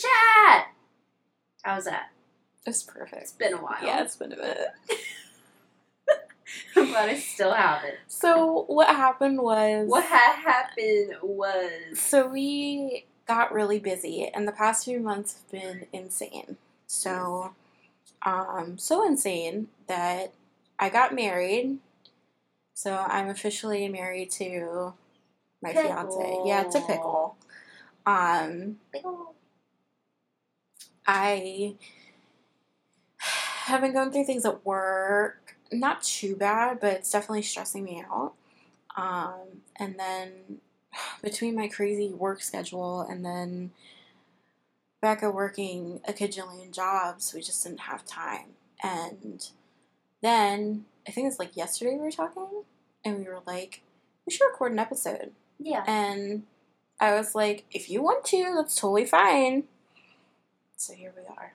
chat. How's that? It's perfect. It's been a while. Yeah, it's been a bit. but I still have it. So what happened was What had happened was So we got really busy, and the past few months have been insane. So, um, so insane that I got married. So I'm officially married to my fiance. Yeah, it's a pickle. Um, ol' I have been going through things at work. Not too bad, but it's definitely stressing me out. Um, and then between my crazy work schedule and then Becca working a kajillion jobs, we just didn't have time. And then I think it's like yesterday we were talking, and we were like, we should record an episode. Yeah. And I was like, if you want to, that's totally fine. So here we are.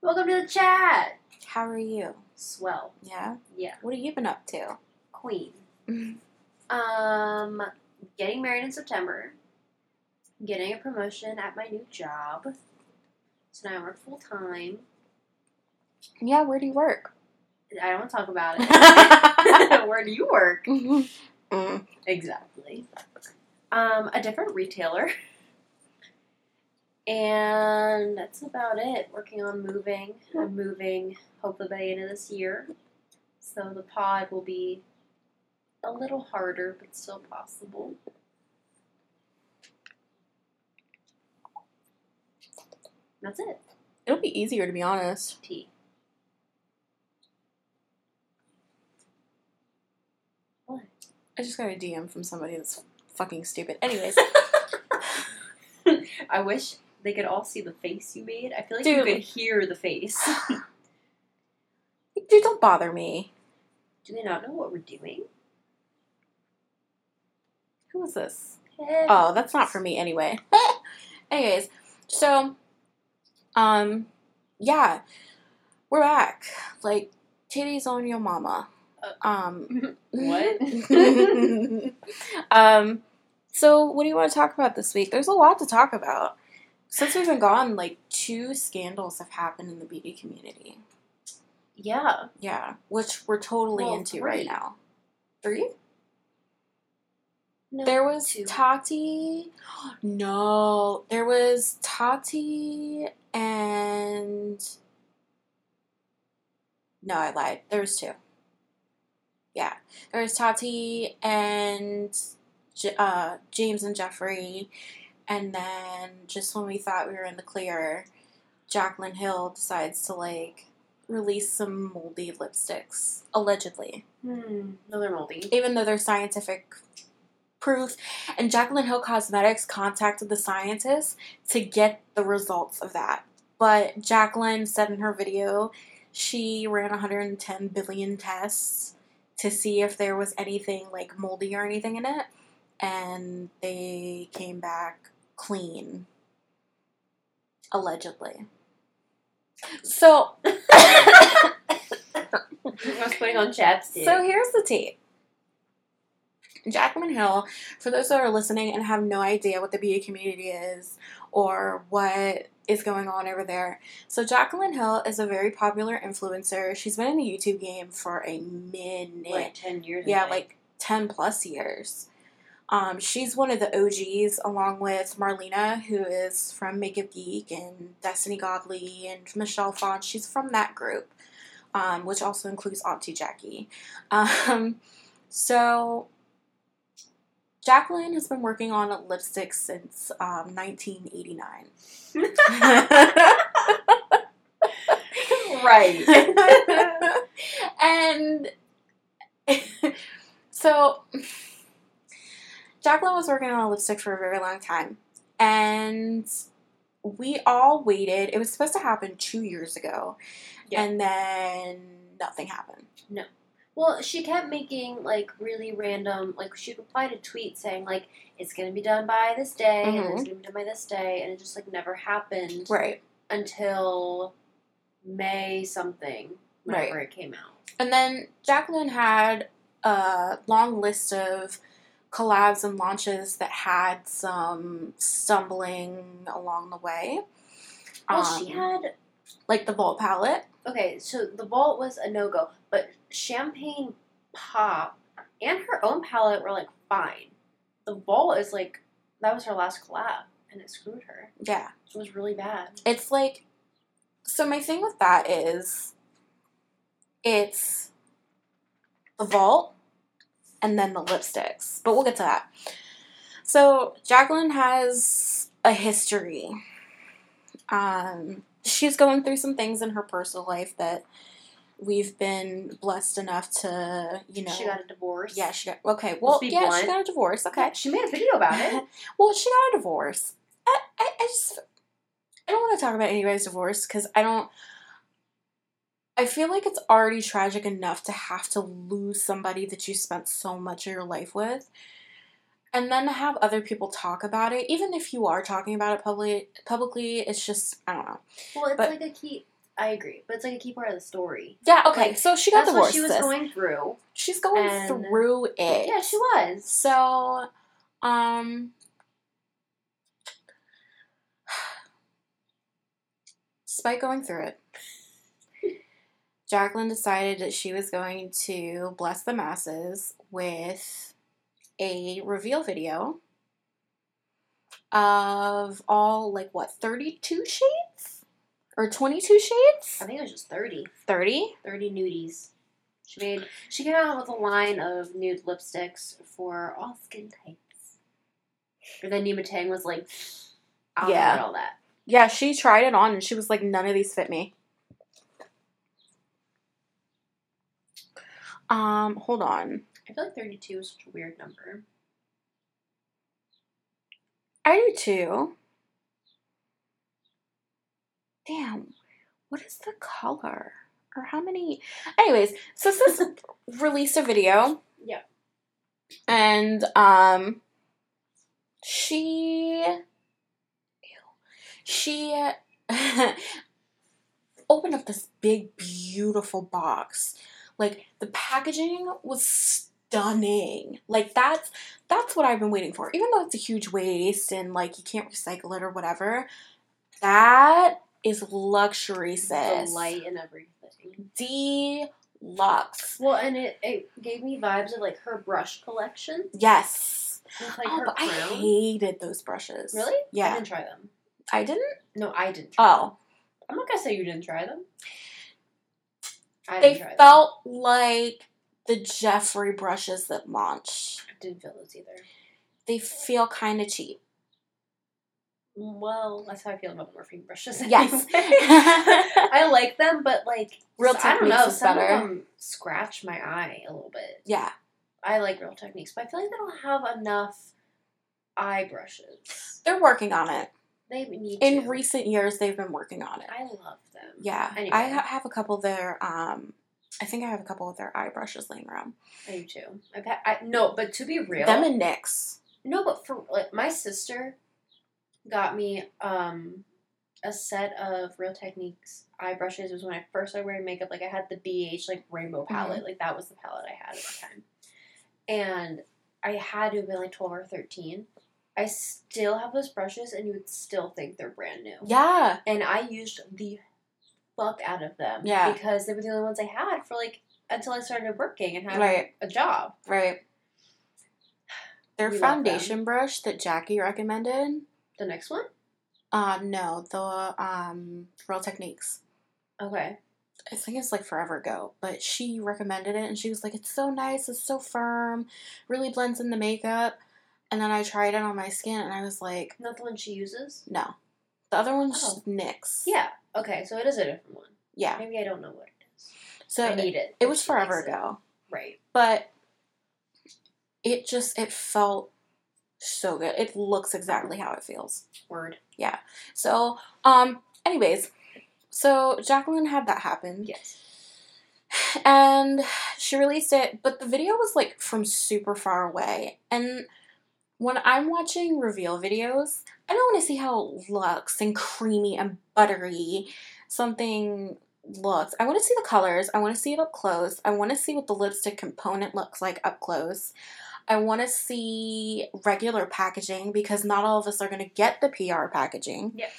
Welcome to the chat. How are you? Swell. Yeah? Yeah. What have you been up to? Queen. Um, getting married in September. Getting a promotion at my new job. So now I work full time. yeah, where do you work? I don't want to talk about it. Where do you work? Mm. Exactly. Um, a different retailer. And that's about it. Working on moving. I'm moving hopefully by the end of this year. So the pod will be a little harder, but still possible. That's it. It'll be easier to be honest. T. I just got a DM from somebody that's fucking stupid. Anyways, I wish they could all see the face you made. I feel like Dude. you could hear the face. dude, don't bother me. Do they not know what we're doing? Who is this? Oh, that's not for me anyway. Anyways, so, um, yeah, we're back. Like, titties on your mama. Um, What? um, so what do you want to talk about this week? There's a lot to talk about. Since we've been gone, like, two scandals have happened in the beauty community. Yeah. Yeah, which we're totally Well, into right three. now. Three? No, There was two. Tati. No, there was Tati and. No, I lied. There was two. Yeah, there was Tati and uh, James and Jeffrey, and then just when we thought we were in the clear, Jaclyn Hill decides to like release some moldy lipsticks, allegedly Hmm. No, they're moldy. even though there's scientific proof. And Jaclyn Hill Cosmetics contacted the scientists to get the results of that. But Jaclyn said in her video she ran 110 billion tests to see if there was anything like moldy or anything in it. And they came back clean. Allegedly. So I was putting on chapstick. So here's the tape. Jaclyn Hill, for those that are listening and have no idea what the beauty community is or what is going on over there. So Jaclyn Hill is a very popular influencer. She's been in the YouTube game for a minute. like ten years. Yeah, like 10 plus years. Um, she's one of the OGs, along with Marlena, who is from Make Makeup Geek, and Destiny Godley, and Michelle Phan. She's from that group, um, which also includes Auntie Jackie. Um, so, Jaclyn has been working on lipstick since um, 1989. right. and so Jaclyn was working on a lipstick for a very long time. And we all waited. It was supposed to happen two years ago. Yeah. And then nothing happened. No. Well, she kept making like really random, like she'd reply to tweets saying like it's gonna be done by this day and Mhm. it's gonna be done by this day, and it just like never happened Right. until May something whenever it came out. And then Jaclyn had a long list of collabs and launches that had some stumbling along the way. Well, Um, she had like the Vault palette. okay. So the vault was a no go, but Champagne Pop and her own palette were like fine. The vault is like that was her last collab, and it screwed her. Yeah. It was really bad. It's like so my thing with that is it's the vault and then the lipsticks. But we'll get to that. So Jaclyn has a history. Um she's going through some things in her personal life that we've been blessed enough to, you know She got a divorce. Yeah, she got okay. Well, yeah, blunt. she got a divorce. Okay. Okay. She made a video about it. well, she got a divorce. I, I, I just I don't want to talk about anybody's divorce because I don't. I feel like it's already tragic enough to have to lose somebody that you spent so much of your life with, and then to have other people talk about it, even if you are talking about it publicly. Publicly, it's just I don't know. Well, it's But- like a key. I agree, but it's like a key part of the story. Yeah. Okay. Like, so she got That's divorced. what she was going through. She's going and- through it. Yeah, she was. So, um, despite going through it, Jaclyn decided that she was going to bless the masses with a reveal video of all, like, what, 32 shades? Or 22 shades? I think it was just 30. 30? 30 nudies. She made. She came out with a line of nude lipsticks for all skin types. And then Nyma Tang was like, yeah. all that. Yeah, she tried it on and she was like, none of these fit me. Um, hold on. I feel like 32 is such a weird number. I do too. Damn, what is the color? Or how many? Anyways, so sis released a video. Yeah. And um, she, ew, she opened up this big, beautiful box. Like the packaging was stunning. Like that's that's what I've been waiting for. Even though it's a huge waste and like you can't recycle it or whatever, that is luxury, The light and everything. Deluxe. Well, and it, it gave me vibes of like her brush collection Yes. with like oh, but I hated those brushes. Really? Yeah. I didn't try them. I didn't. No, I didn't try oh. them. Oh, I'm not gonna say you didn't try them. I they felt like the Jeffrey brushes that launched. them. I didn't feel those either. They feel kind of cheap. Well, that's how I feel about Morphe brushes. Yes. I like them, but like Real I don't Techniques know. is Some better. of them scratch my eye a little bit. yeah. I like Real Techniques, but I feel like they don't have enough eye brushes. They're working on it. They need In to. recent years, they've been working on it. I love them. Yeah. Anyway. I ha- have a couple of their, um, I think I have a couple of their eye brushes laying around. I do too. I've had I, no, but to be real, Them and NYX. no, but for like my sister got me um a set of Real Techniques eye brushes. It was when I first started wearing makeup. Like I had the BH like rainbow palette. Like that was the palette I had at the time, and I had to have been like twelve or thirteen. I still have those brushes, and you would still think they're brand new. Yeah. and I used the fuck out of them. Yeah. Because they were the only ones I had for like until I started working and had Right. a job. Right. Their We foundation brush that Jackie recommended. The next one? Uh, no, the um, Real Techniques. Okay. I think it's like forever ago, but she recommended it and she was like, it's so nice, it's so firm, really blends in the makeup. And then I tried it on my skin and I was like, Not the one she uses? no. The other one's Oh. NYX. Yeah. Okay, so it is a different one. Yeah. Maybe I don't know what it is. So I it, need it. it if was forever likes it. ago. Right. But it just, it felt so good. It looks exactly how it feels. Word. Yeah. So, um, anyways, so Jaclyn had that happen. Yes. and she released it but the video was like from super far away and when i'm watching reveal videos i don't want to see how luxe and creamy and buttery something looks i want to see the colors i want to see it up close i want to see what the lipstick component looks like up close I want to see regular packaging because not all of us are going to get the PR packaging. Yeah.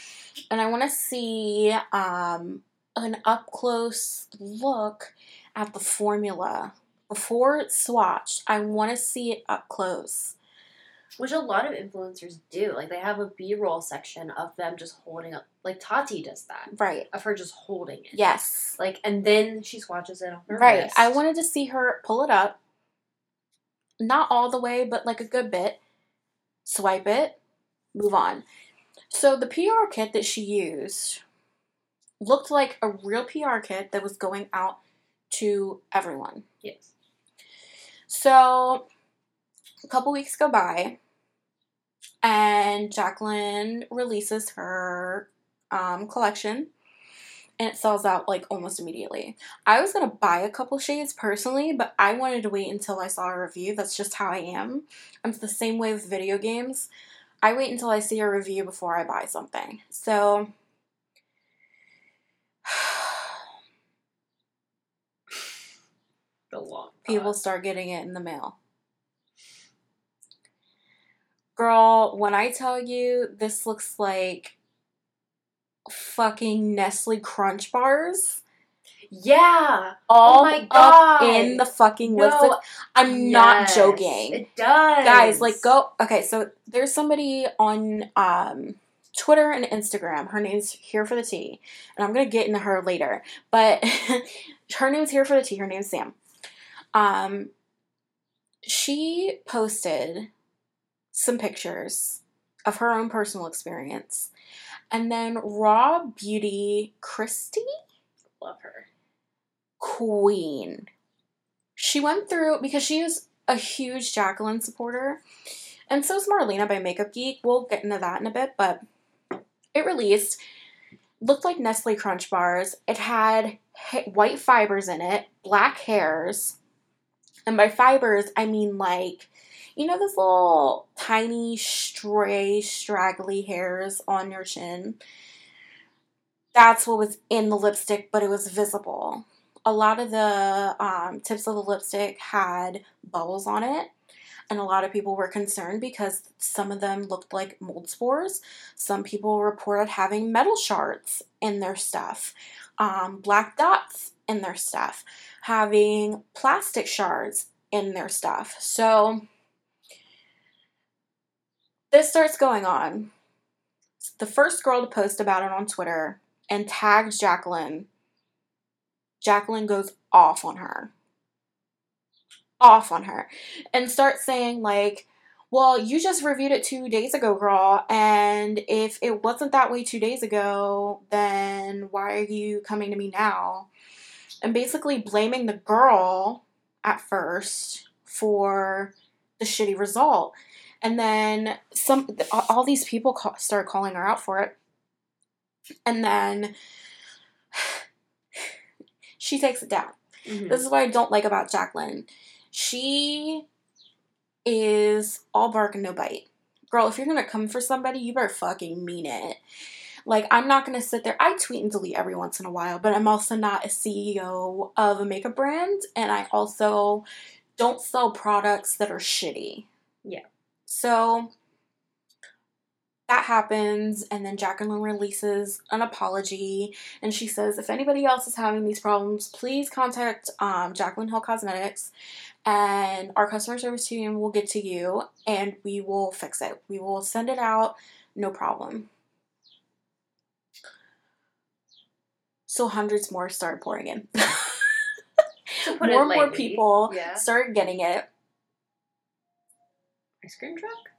And I want to see um, an up close look at the formula before it's swatched. I want to see it up close. Which a lot of influencers do. Like they have a B roll section of them just holding up. Like Tati does that. Right. Of her just holding it. Yes. Like and then she swatches it on her face. Right. wrist. I wanted to see her pull it up. Not all the way, but like a good bit. Swipe it, move on. So the PR kit that she used looked like a real PR kit that was going out to everyone. Yes. So a couple weeks go by, and Jaclyn releases her um, collection, and it sells out like almost immediately. I was gonna buy a couple shades personally, but I wanted to wait until I saw a review. That's just how I am. I'm the same way with video games. I wait until I see a review before I buy something. So. The long people start getting it in the mail. Girl, when I tell you this looks like fucking Nestle Crunch bars Yeah. all my up God. in the fucking No, lipstick. I'm not joking. It does. Guys, like go okay, so there's somebody on um Twitter and Instagram. Her name's Here for the Tea. And I'm gonna get into her later. But her name's Here for the Tea, her name's Sam. Um she posted some pictures of her own personal experience. And then Raw Beauty Kristi love her. queen. She went through because she is a huge Jaclyn supporter, and so is Marlena by Makeup Geek. We'll get into that in a bit, but it released looked like Nestle Crunch bars. It had white fibers in it, black hairs, and by fibers I mean like you know those little tiny stray straggly hairs on your chin. That's what was in the lipstick, but it was visible. A lot of the um, tips of the lipstick had bubbles on it and a lot of people were concerned because some of them looked like mold spores. Some people reported having metal shards in their stuff um, black dots in their stuff having plastic shards in their stuff. So this starts going on the first girl to post about it on twitter and tagged jaclyn Jaclyn goes off on her. Off on her. And starts saying, like, well, you just reviewed it two days ago, girl. And if it wasn't that way two days ago, then why are you coming to me now? And basically blaming the girl at first for the shitty result. And then some, all these people ca- start calling her out for it. And then she takes it down. Mhm. This is what I don't like about Jaclyn. She is all bark and no bite. Girl, if you're gonna come for somebody, you better fucking mean it. Like, I'm not gonna sit there. I tweet and delete every once in a while, but I'm also not a CEO of a makeup brand, and I also don't sell products that are shitty. Yeah. So that happens, and then Jaclyn releases an apology, and she says, if anybody else is having these problems, please contact um, Jaclyn Hill Cosmetics, and our customer service team will get to you, and we will fix it. We will send it out, no problem. So hundreds more started pouring in. To put it more and more people Yeah. started getting it. Ice cream truck.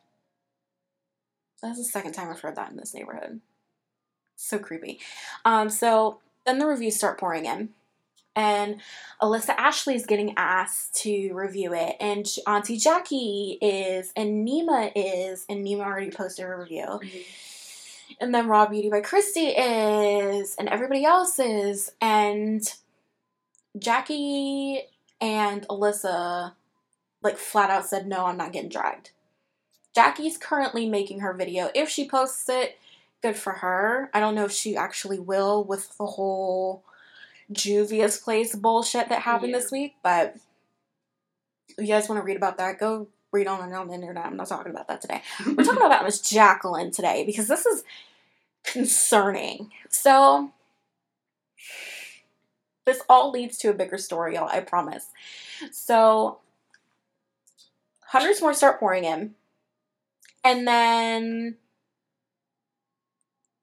That's the second time I've heard that in this neighborhood. So creepy. Um, so then the reviews start pouring in. And Alissa Ashley is getting asked to review it. And Auntie Jackie is, and Nyma is, and Nyma already posted a review. And then Raw Beauty by Kristi is, and everybody else is. And Jackie and Alissa, like, flat out said, no, I'm not getting dragged. Jackie's currently making her video. If she posts it, good for her. I don't know if she actually will with the whole Juvia's Place bullshit that happened Yeah. this week, but if you guys want to read about that, go read on on the internet. I'm not talking about that today. We're talking about Miss Jaclyn today because this is concerning. So this all leads to a bigger story, y'all, I promise. So hundreds more start pouring in. And then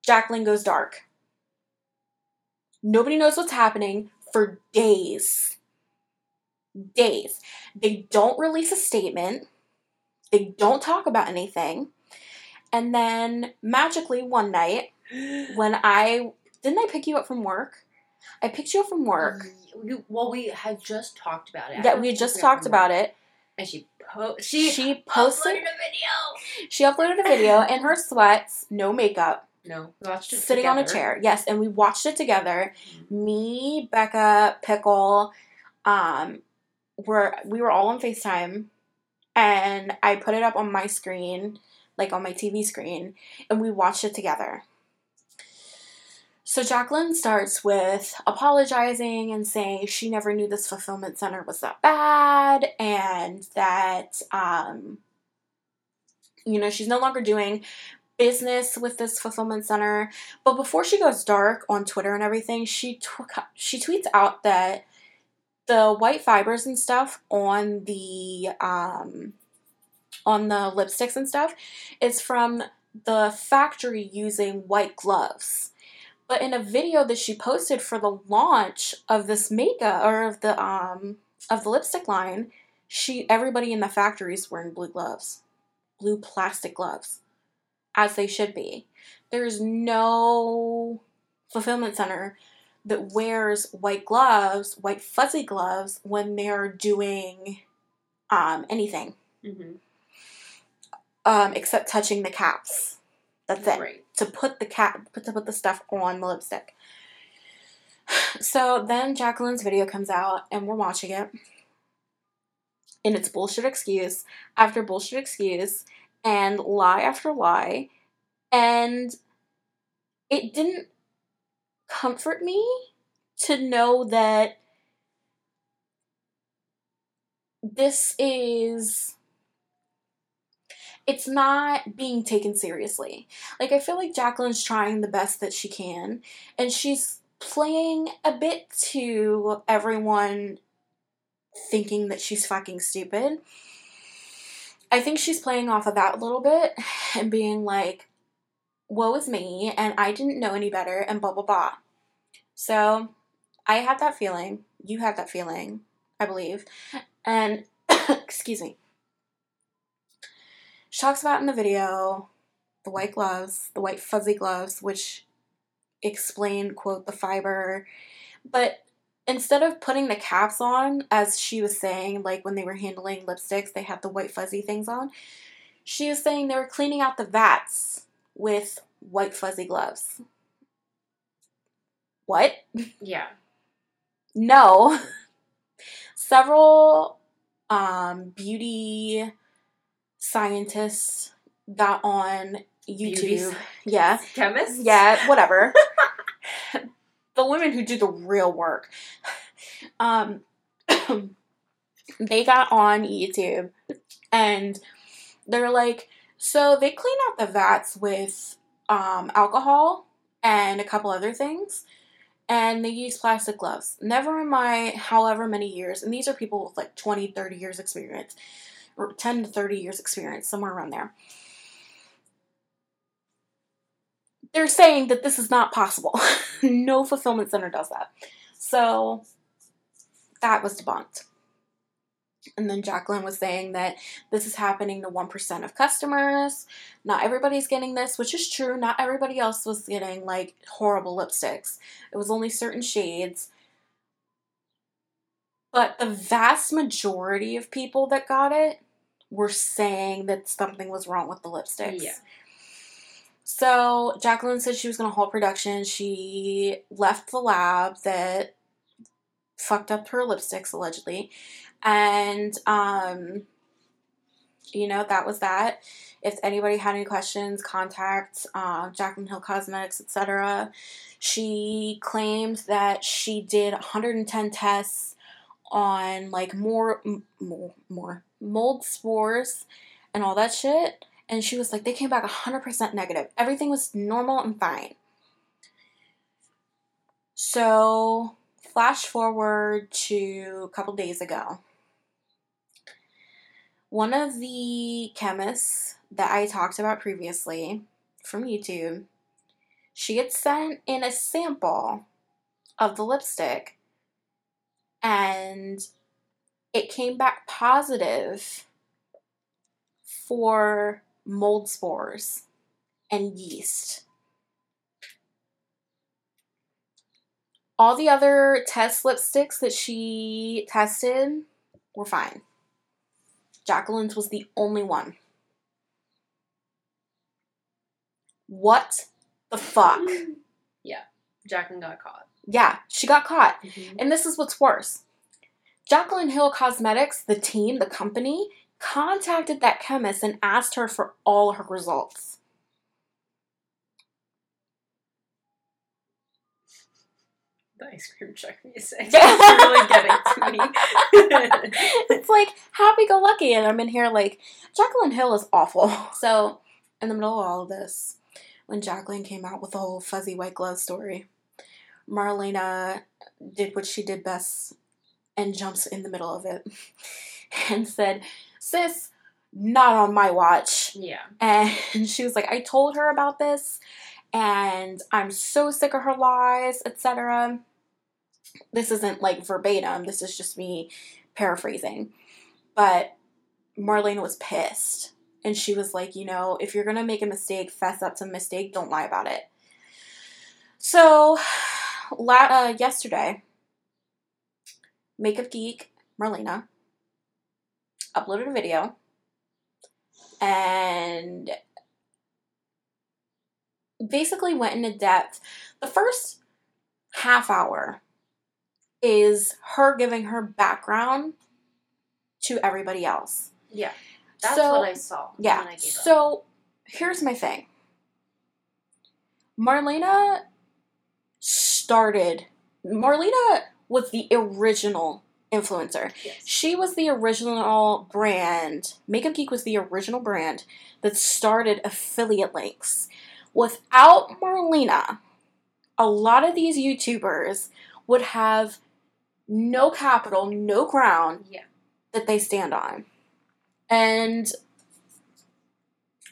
Jaclyn goes dark. Nobody knows what's happening for days. Days. They don't release a statement. They don't talk about anything. And then magically one night, when I didn't I pick you up from work? I picked you up from work. You- well, we had just talked about it. Yeah, we had just talked about it. And she po- she She posted uploaded a video. she uploaded a video in her sweats, no makeup, No, we watched it sitting on a chair. Yes, and we watched it together. Mhm. Me, Becca, Pickle, um, were we were all on FaceTime and I put it up on my screen, like on my TV screen, and we watched it together. So Jaclyn starts with apologizing and saying she never knew this fulfillment center was that bad and that um you know she's no longer doing business with this fulfillment center. But before she goes dark on Twitter and everything she tw- she tweets out that the white fibers and stuff on the um on the lipsticks and stuff is from the factory using white gloves but in a video that she posted for the launch of this makeup or of the um of the lipstick line, she everybody in the factory is wearing blue gloves. Blue plastic gloves. As they should be. There's no fulfillment center that wears white gloves, white fuzzy gloves when they're doing um anything. Mhm. Um, except touching the caps. That's it Right. to put the cat put to put the stuff on the lipstick. So then Jaclyn's video comes out and we're watching it. And it's bullshit excuse after bullshit excuse and lie after lie. And it didn't comfort me to know that this is it's not being taken seriously. Like I feel like Jaclyn's trying the best that she can and she's playing a bit to everyone thinking that she's fucking stupid. I think she's playing off of that a little bit and being like, woe is me, and I didn't know any better, and blah blah blah. So I had that feeling. You had that feeling, I believe. And excuse me. She talks about in the video the white gloves, the white fuzzy gloves, which explain, quote, the fiber. But instead of putting the caps on, as she was saying, like when they were handling lipsticks, they had the white fuzzy things on. She was saying they were cleaning out the vats with white fuzzy gloves. What? Yeah. No. Several um, beauty scientists got on YouTube. Beauty Yeah. Chemist. Yeah, whatever. the women who do the real work. Um, they got on YouTube and they're like, so they clean out the vats with um, alcohol and a couple other things. And they use plastic gloves. Never in my however many years, and these are people with like 20, 30 years experience, 10 to 30 years experience, somewhere around there. they're saying that this is not possible. no fulfillment center does that. So that was debunked. And then Jaclyn was saying that this is happening to 1% of customers. Not everybody's getting this, which is true. Not everybody else was getting like horrible lipsticks. It was only certain shades. But the vast majority of people that got it were saying that something was wrong with the lipsticks. Yeah. So Jaclyn said she was going to halt production. She left the lab that fucked up her lipsticks allegedly, and um, you know that was that. If anybody had any questions, contact uh, Jaclyn Hill Cosmetics, etc. She claimed that she did 110 tests on like more, m- more, more, mold spores and all that shit. And she was like, they came back 100% negative. Everything was normal and fine. So, flash forward to a couple days ago. One of the chemists that I talked about previously from YouTube, she had sent in a sample of the lipstick and it came back positive for mold spores and yeast. All the other test lipsticks that she tested were fine. Jaclyn's was the only one. What the fuck? Yeah. Jaclyn got caught. Yeah, she got caught. Mm-hmm. And this is what's worse. Jaclyn Hill Cosmetics, the team, the company, contacted that chemist and asked her for all her results. The ice cream truck music. It's really getting to me. it's like happy go lucky, and I'm in here like Jaclyn Hill is awful. So, in the middle of all of this, when Jaclyn came out with the whole fuzzy white glove story, Marlena did what she did best and jumps in the middle of it and said, Sis, not on my watch. yeah. And she was like, I told her about this and I'm so sick of her lies, etc. This isn't like verbatim, this is just me paraphrasing. But Marlene was pissed. And she was like, you know, if you're to make a mistake, fess up to the mistake, don't lie about it. So, la- uh, yesterday, Makeup Geek Marlena uploaded a video and basically went into depth. The first half hour is her giving her background to everybody else. Yeah. That's So- what I saw. Yeah. I gave up. So here's my thing. Marlena started. Marlena was the original influencer. Yes. She was the original brand. Makeup Geek was the original brand that started affiliate links. Without Marlena, a lot of these YouTubers would have no capital, no ground Yeah. that they stand on. And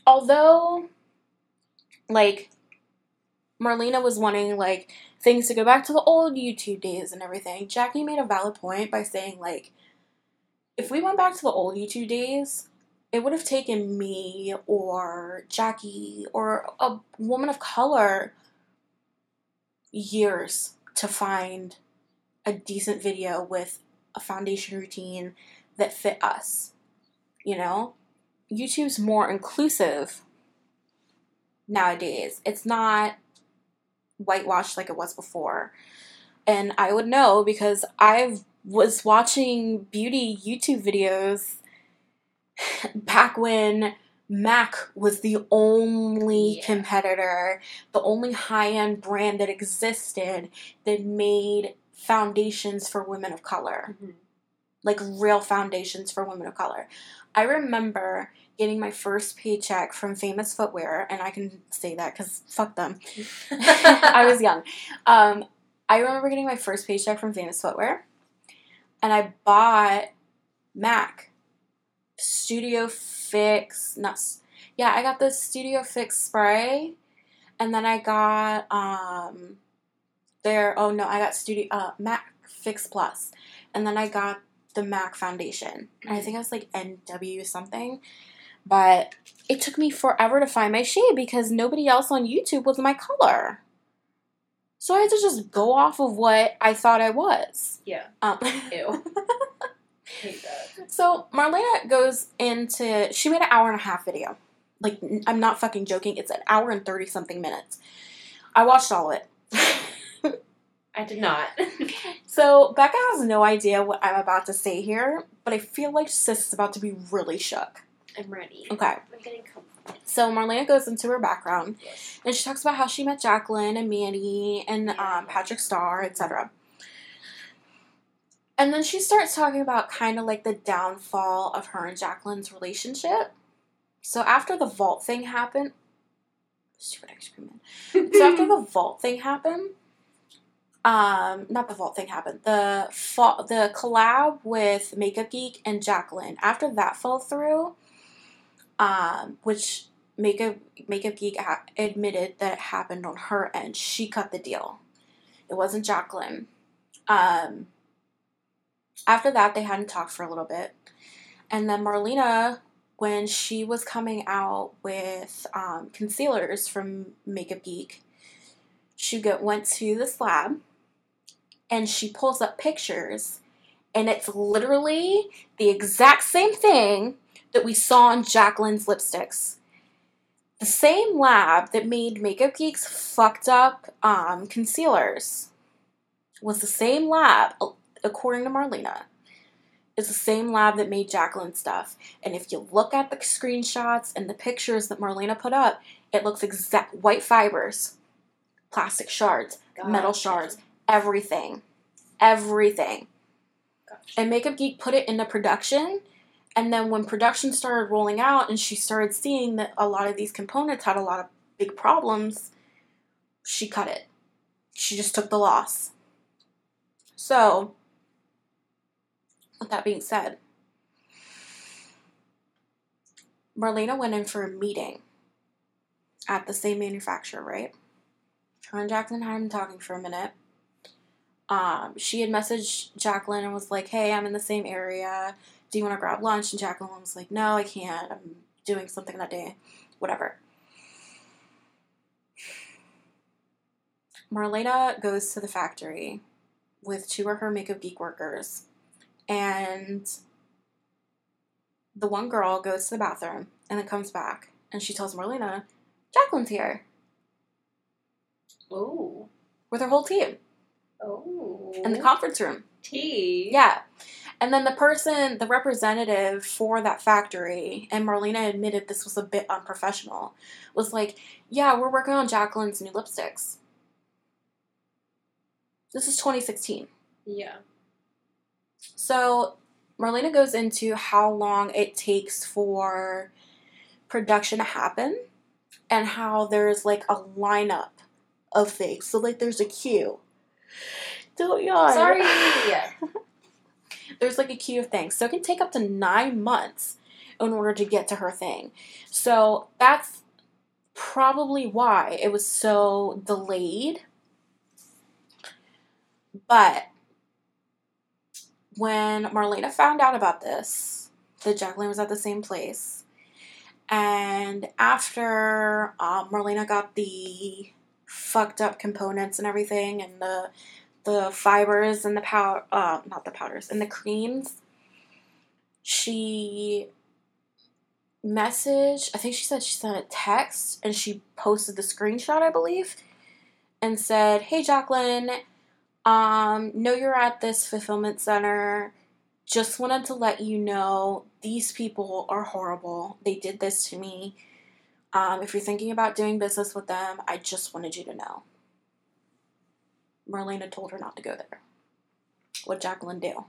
although like Marlena was wanting like things to go back to the old YouTube days and everything, Jackie made a valid point by saying like if we went back to the old YouTube days, it would have taken me or Jackie or a woman of color years to find a decent video with a foundation routine that fit us. You know? YouTube's more inclusive nowadays. It's not whitewashed like it was before. And I would know because I was watching beauty YouTube videos back when MAC was the only Yeah. competitor, the only high end brand that existed that made foundations for women of color Mhm. like real foundations for women of color. I remember getting my first paycheck from Famous Footwear, and I can say that because fuck them. I was young. Um, I remember getting my first paycheck from Famous Footwear, and I bought Mac Studio Fix. Not yeah, I got the Studio Fix spray, and then I got um their oh no, I got Studio uh Mac Fix Plus, and then I got the MAC foundation. And I think I was like NW something. But it took me forever to find my shade because nobody else on YouTube was my color. So I had to just go off of what I thought I was. Yeah. Um, Ew. Hate that. so Marlena goes into she made an hour and a half video. Like I'm not fucking joking. It's an hour and 30 something minutes. I watched all of it. I did not. So Becca has no idea what I'm about to say here, but I feel like sis is about to be really shook. I'm ready. Okay. I'm getting comfortable. So Marlena goes into her background Yes. and she talks about how she met Jaclyn and Mandy and Yeah. um, Patrick Starr, etc. And then she starts talking about kind of like the downfall of her and Jaclyn's relationship. So after the vault thing happened, stupid ice cream man. So after the vault thing happened, um, not the vault thing happened. The fa- the collab with Makeup Geek and Jaclyn. After that fell through, um, which Makeup Makeup Geek admitted that it happened on her end. She cut the deal. It wasn't Jaclyn. Um, after that, they hadn't talked for a little bit. And then Marlena, when she was coming out with um, concealers from Makeup Geek, she go, went to this lab and she pulls up pictures, and it's literally the exact same thing that we saw on Jaclyn's lipsticks. The same lab that made Makeup Geek's fucked up um, concealers was the same lab according to Marlena, is the same lab that made Jaclyn stuff. And if you look at the screenshots and the pictures that Marlena put up, it looks exact white fibers, plastic shards, metal shards, everything. Everything. Gotcha. And Makeup Geek put it into production. And then when production started rolling out and she started seeing that a lot of these components had a lot of big problems, she cut it. She just took the loss. So, with that being said, Marlena went in for a meeting at the same manufacturer, right? Her and Jaclyn had been talking for a minute. Um, she had messaged Jaclyn and was like, "Hey, I'm in the same area. Do you want to grab lunch?" And Jaclyn was like, "No, I can't. I'm doing something that day. Whatever." Marlena goes to the factory with two of her makeup geek workers, and the one girl goes to the bathroom and then comes back and she tells Marlena, Jaclyn's here Oh. with her whole team Oh. in the conference room. tea. Yeah. And then the person, the representative for that factory, and Marlena admitted this was a bit unprofessional, was like, Yeah, we're working on Jaclyn's new lipsticks. This is 2016. Yeah. So Marlena goes into how long it takes for production to happen and how there's like a lineup of things. So like there's a queue. Don't yawn. Sorry. there's like a queue of things. So it can take up to nine months in order to get to her thing. So that's probably why it was so delayed. But when Marlena found out about this, that Jaclyn was at the same place, and after um, Marlena got the fucked up components and everything, and the the fibers and the powder, uh, not the powders, and the creams, she messaged, I think she said she sent a text, and she posted the screenshot, I believe, and said, Hey Jaclyn, um, know you're at this fulfillment center. Just wanted to let you know these people are horrible. They did this to me. Um, if you're thinking about doing business with them, I just wanted you to know. Marlena told her not to go there. What Jaclyn do?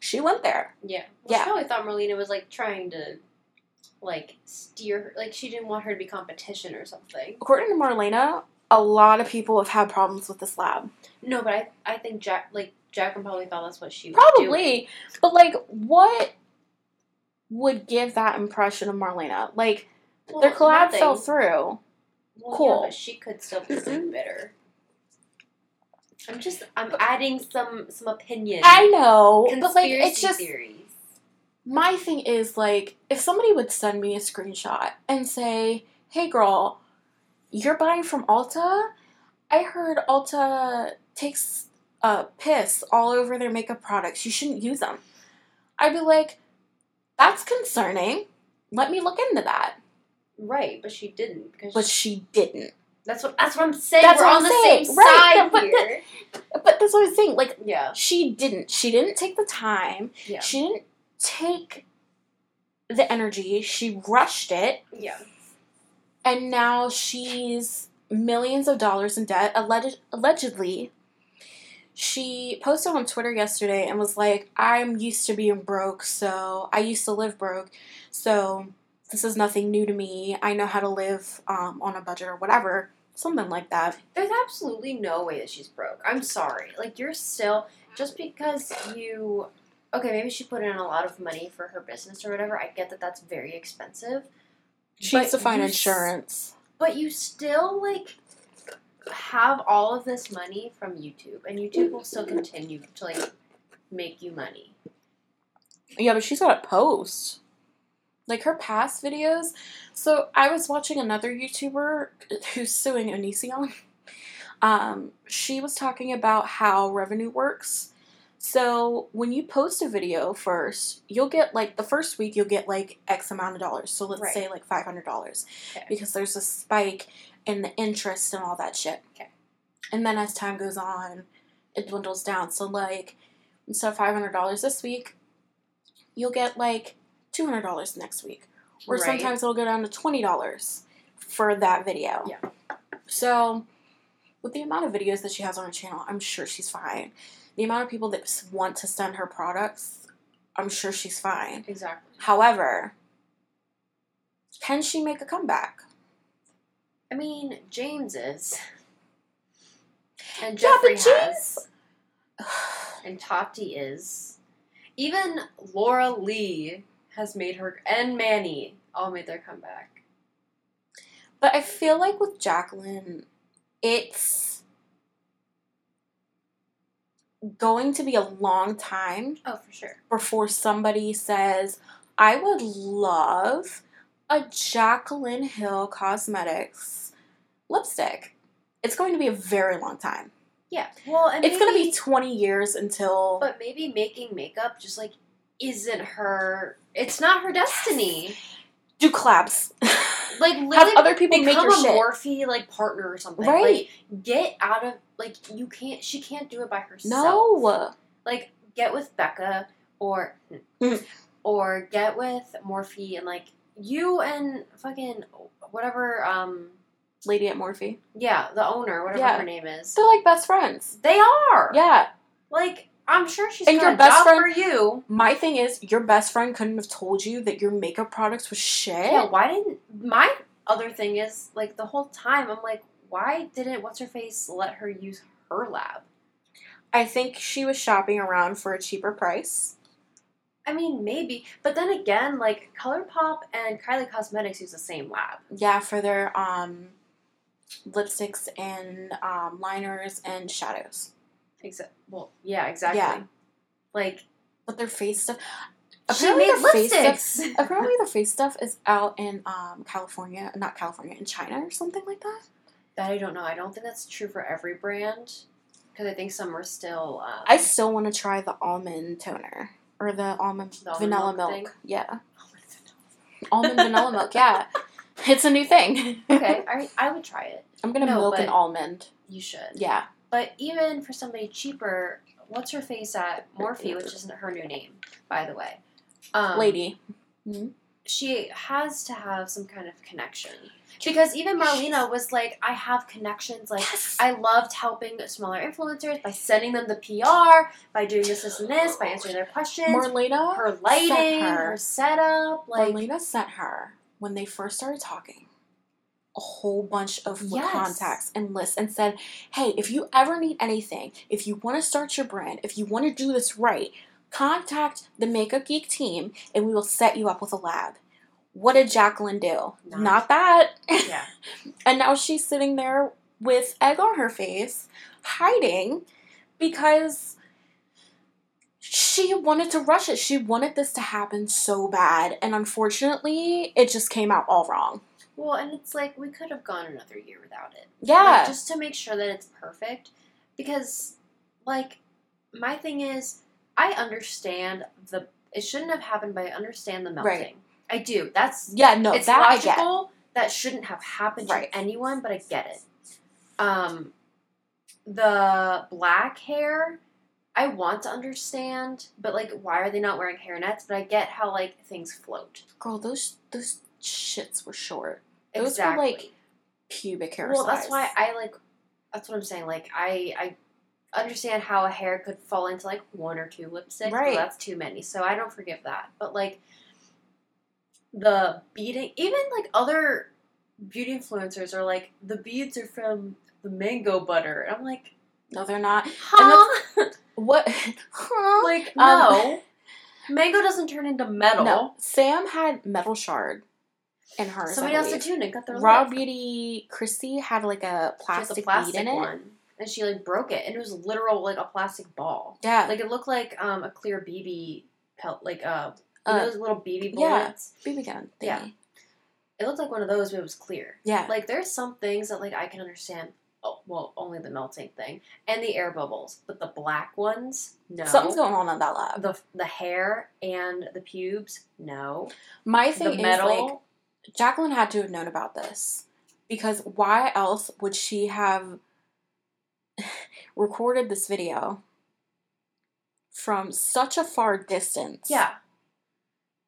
She went there. Yeah. Well, Yeah. She probably thought Marlena was like trying to, like, steer her. Like, she didn't want her to be competition or something. According to Marlena, a lot of people have had problems with this lab. No, but I, I think Jack, like, Jaclyn probably thought that's what she was doing. Probably. But like what would give that impression of Marlena? Like Well, their collab nothing. fell through. Well, Cool. Yeah, but she could still be so bitter. I'm just, I'm adding some some opinion. I know, but like it's just theories. my thing is like if somebody would send me a screenshot and say, "Hey girl, you're buying from Ulta? I heard Ulta takes a piss all over their makeup products. You shouldn't use them." I'd be like, "That's concerning. Let me look into that." Right, but she didn't because But she didn't. That's what that's what I'm saying. That's We're what on I'm the saying, same right, side but the- here. But that's what I'm saying. Like yeah, she didn't. She didn't take the time. yeah, She didn't take the energy. She rushed it, yeah. and now she's millions of dollars in debt. Alleged, allegedly, she posted on Twitter yesterday and was like, I'm used to being broke, so I used to live broke, so this is nothing new to me. I know how to live um, on a budget or whatever. Something like that. There's absolutely no way that she's broke. I'm sorry. Like you're still just because you okay, maybe she put in a lot of money for her business or whatever. I get that that's very expensive. She needs to find you s- insurance. But you still like have all of this money from YouTube and YouTube will still continue to like make you money. Yeah, but she's got to post. Like her past videos. So I was watching another YouTuber who's suing Onision. Um, she was talking about how revenue works. So when you post a video first, you'll get like the first week you'll get like X amount of dollars. So let's Right. say like five hundred dollars. Okay. Because there's a spike in the interest and all that shit. Okay. And then as time goes on, it dwindles down. So like instead of five hundred dollars this week, you'll get like two hundred dollars next week, or Right. sometimes it'll go down to twenty dollars for that video. Yeah. So, with the amount of videos that she has on her channel, I'm sure she's fine. The amount of people that want to send her products, I'm sure she's fine. Exactly. However, can she make a comeback? I mean, James is. And Yeah, but James-. And Tati is. Even Laura Lee has made her and Manny all made their comeback. But I feel like with Jaclyn, it's going to be a long time Oh, for sure. before somebody says, I would love a Jaclyn Hill Cosmetics lipstick. It's going to be a very long time. Yeah. Well, and It's going to be 20 years until. But maybe making makeup just like isn't her. It's not her destiny. do collabs. Like Have literally other people make become your a shit. Morphe like partner or something. Right. Like, get out of like you can't. She can't do it by herself. No. like get with Becca or Mm. or get with Morphe and like you and fucking whatever um Lady at Morphe. yeah the owner whatever Yeah. her name is They're like best friends. they are Yeah. like I'm sure she's And got your a best job friend- for you My thing is, your best friend couldn't have told you that your makeup products was shit. yeah why didn't my other thing is like the whole time I'm like why didn't what's her face let her use her lab I think she was shopping around for a cheaper price. I mean maybe but then again like ColourPop and Kylie Cosmetics use the same lab Yeah, for their um lipsticks and um, liners and shadows. Exa- well yeah exactly Yeah. like But their face stuff. She Apparently made their face lipsticks. stuff. Apparently their face stuff is out in um, California, not California, in China or something like that. That I don't know. I don't think that's true for every brand because I think some are still. Um, I still want to try the almond toner or the almond The almond vanilla milk milk. Yeah, almond vanilla milk. Yeah, it's a new thing. okay, I I would try it. I'm gonna No, milk an almond. You should. Yeah, But even for somebody cheaper, what's her face at Morphe, which isn't her new name, by the way. Um, lady. she has to have some kind of connection because even Marlena was like, I have connections. Like Yes. I loved helping smaller influencers by sending them the PR, by doing this, this, and this, by answering their questions. Marlena. her lighting, sent her. her. setup, like Marlena sent her when they first started talking a whole bunch of Yes. contacts and lists and said, "Hey, if you ever need anything, if you want to start your brand, if you want to do this right, contact the Makeup Geek team and we will set you up with a lab." What did Jaclyn do? Not- Not that. yeah. And now she's sitting there with egg on her face, hiding because she wanted to rush it. She wanted this to happen so bad. And unfortunately, it just came out all wrong. Well, and it's like we could have gone another year without it. Yeah. Like, just to make sure that it's perfect. Because, like, my thing is, I understand the. It shouldn't have happened, but I understand the melting. Right. I do. That's. yeah, no, it's that logical. That shouldn't have happened Right. to anyone, but I get it. Um, the black hair, I want to understand, but like, why are they not wearing hairnets? But I get how like things float. Girl, those those shits were short. Those exactly. were like pubic hair well, size. that's why I like. That's what I'm saying. Like, I I understand how a hair could fall into like one or two lipsticks. Right. that's too many, so I don't forgive that. But like the beading, even like other beauty influencers are like the beads are from the mango butter, and I'm like, No, they're not. huh? What? Huh? like Um, no, mango doesn't turn into metal. No, Sam had metal shard in hers. Somebody else did too, and it got their Raw lip. Beauty Kristi had like a plastic, a plastic bead in it. one, and she like broke it, and it was literal like a plastic ball. Yeah, Like it looked like um a clear BB pelt, like uh, Uh, those little BB bullets. yeah. BB gun. Thingy. Yeah. It looked like one of those, but it was clear. yeah. Like there's some things that like I can understand. Oh, well, only the melting thing and the air bubbles, but the black ones, no. Something's going on in that lab. the the hair and the pubes, no. My The thing metal, is like Jaclyn had to have known about this because why else would she have recorded this video from such a far distance? yeah.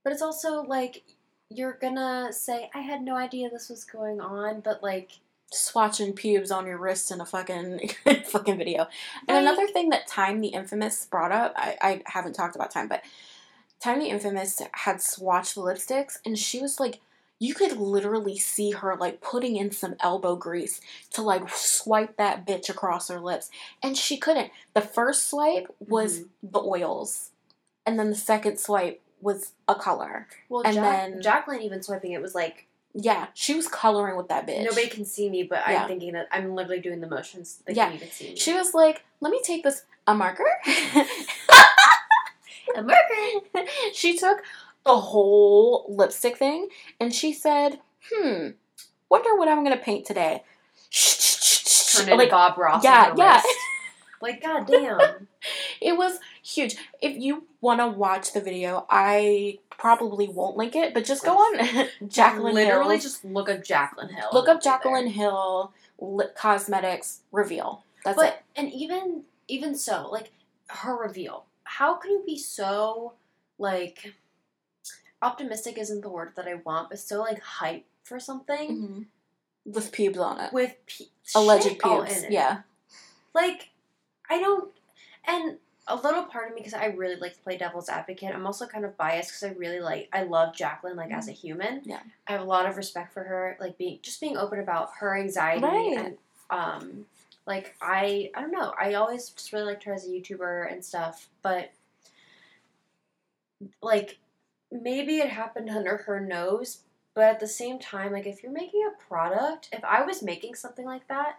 But it's also like you're gonna say I had no idea this was going on, but like swatching pubes on your wrist in a fucking fucking video. And Like- another thing that Time the Infamous brought up, I, I haven't talked about Time, but Time the Infamous had swatched the lipsticks and she was like you could literally see her like putting in some elbow grease to like swipe that bitch across her lips. And she couldn't. The first swipe was Mhm. the oils. And then the second swipe was a color. well, And Jack- then- Jaclyn even swiping it was like Yeah, she was coloring with that bitch. nobody can see me, but Yeah. I'm thinking that I'm literally doing the motions. Yeah. can see me. She was like, let me take this a marker. a marker. she took the whole lipstick thing and she said, "Hmm, wonder what I'm gonna paint today." Turn into Like Bob Ross. yeah, on yeah. wrist. Like goddamn. it was huge. If you want to watch the video, I probably won't link it, but just go on Jaclyn Literally, Hill. just look up Jaclyn Hill. Look up it'll there. Jaclyn Hill lip cosmetics reveal. That's But it. and even even so, like her reveal. How can you be so like optimistic? Isn't the word that I want, but so like hype for something hmm With pubes on it. with pe- Alleged pubes. in it. Yeah. like I don't and a little part of me because I really like to play devil's advocate. I'm also kind of biased because I really like I love Jaclyn like as a human. Yeah. I have a lot of respect for her, like being just being open about her anxiety Right. and um like I I don't know. I always just really liked her as a YouTuber and stuff, but like maybe it happened under her nose, but at the same time, like if you're making a product, if I was making something like that,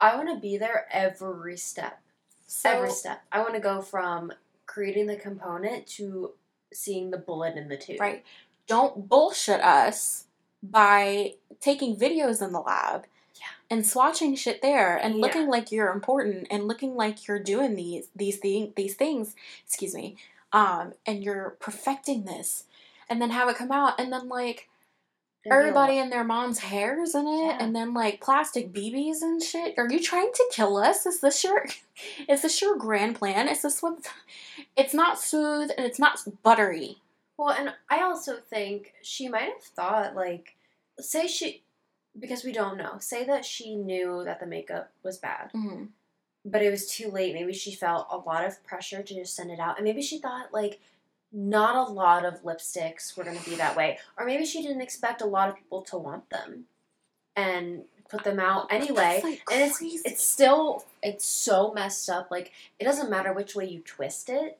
I want to be there every step. So, every step. I want to go from creating the component to seeing the bullet in the tube. Right. Don't bullshit us by taking videos in the lab Yeah. and swatching shit there and Yeah. looking like you're important and looking like you're doing these these thing, these things, excuse me. Um and you're perfecting this and then have it come out and then like everybody and their mom's hairs in it Yeah. and then like plastic BBs and shit. Are you trying to kill us? Is this your is this your grand plan? Is this what it's not smooth and it's not buttery. Well, and I also think she might have thought, like, say she, because we don't know, say that she knew that the makeup was bad, Mhm. But it was too late. Maybe she felt a lot of pressure to just send it out. And maybe she thought, like, not a lot of lipsticks were going to be that way. Or maybe she didn't expect a lot of people to want them and put them out anyway. Like, and it's, it's still, it's so messed up. Like, it doesn't matter which way you twist it.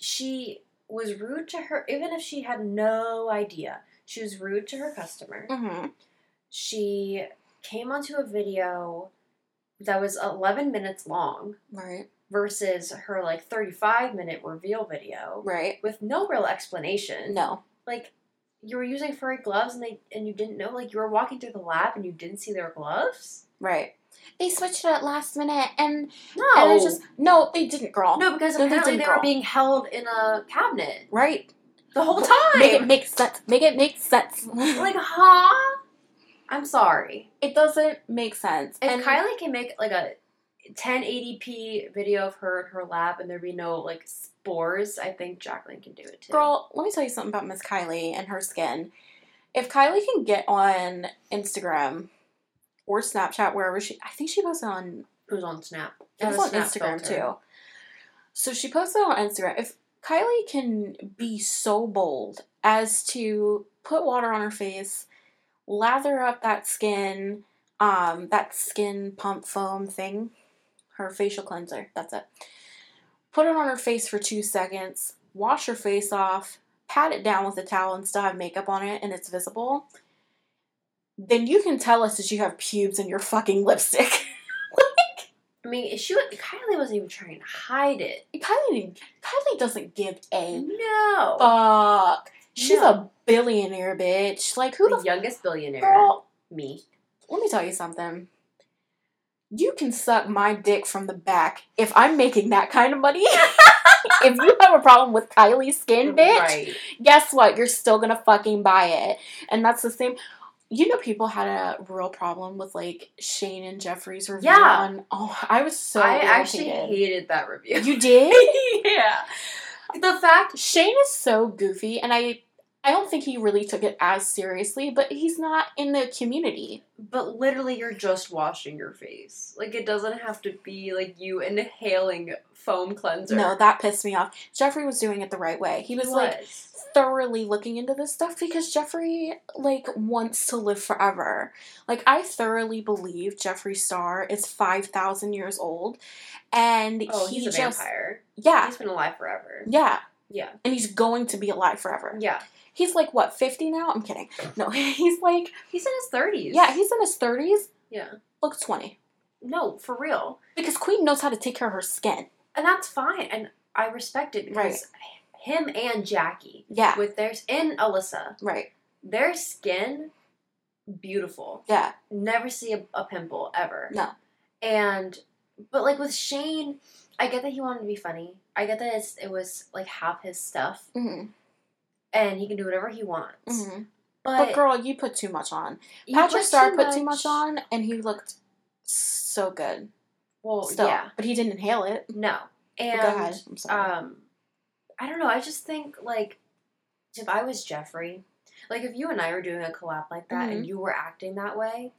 She was rude to her, even if she had no idea. She was rude to her customer hmm she came onto a video that was 11 minutes long Right. versus her like 35 minute reveal video Right. with no real explanation. No. Like you were using furry gloves and they and you didn't know like you were walking through the lab and you didn't see their gloves? Right. They switched it at last minute and No. and it was just no, they didn't, girl. no, because No, they apparently didn't, they were girl. being held in a cabinet Right. the whole time. Make it make sense. Make it make sense. like, huh? I'm sorry. it doesn't make sense. If and Kylie can make like a 1080p video of her in her lab and there be no like spores, I think Jaclyn can do it too. girl, let me tell you something about Miss Kylie and her skin. If Kylie can get on Instagram or Snapchat, wherever she, I think she was on It was on Snap. It was on Instagram filter. too. So she posted on Instagram. If Kylie can be so bold as to put water on her face, lather up that skin, um, that skin pump foam thing, her facial cleanser, that's it. Put it on her face for two seconds, wash her face off, pat it down with a towel and still have makeup on it and it's visible. Then you can tell us that you have pubes in your fucking lipstick. I mean, she was, Kylie wasn't even trying to hide it. Kylie Kylie doesn't give a No. fuck. She's No. a billionaire bitch. Like who the the youngest billionaire. girl? Me. Let me tell you something. You can suck my dick from the back if I'm making that kind of money. if you have a problem with Kylie's skin, bitch, Right. guess what? You're still gonna fucking buy it. And that's the same. You know, people had a real problem with like Shane and Jeffree's review Yeah. on. Oh, I was so. I actually hated that review. You did? yeah. The fact Shane is so goofy, and I I don't think he really took it as seriously, but he's not in the community. But literally, you're just washing your face. Like, it doesn't have to be like you inhaling foam cleanser. No, that pissed me off. Jeffree was doing it the right way. He was, like thoroughly looking into this stuff because Jeffree like wants to live forever. Like I thoroughly believe Jeffree Star is five thousand years old, and oh, he he's a just vampire. yeah He's been alive forever. yeah, Yeah. and he's going to be alive forever. Yeah. He's like what fifty now? I'm kidding. No, he's like He's in his 30s. yeah, he's in his thirties. Yeah. Looks twenty. No, for real. Because Queen knows how to take care of her skin. And that's fine. And I respect it because him and Jackie, Yeah. with theirs and Alissa, Right. their skin, beautiful. Yeah. Never see a, a pimple ever. No. And, but like with Shane, I get that he wanted to be funny. I get that it's, it was like half his stuff hmm and he can do whatever he wants. hmm But, But girl, you put too much on. Patrick put Star too put too much on, and he looked so good. Well, Still, yeah. but he didn't inhale it. No. But And go ahead. I'm sorry. um I don't know, I just think like if I was Jeffree, like if you and I were doing a collab like that Mm-hmm. and you were acting that way,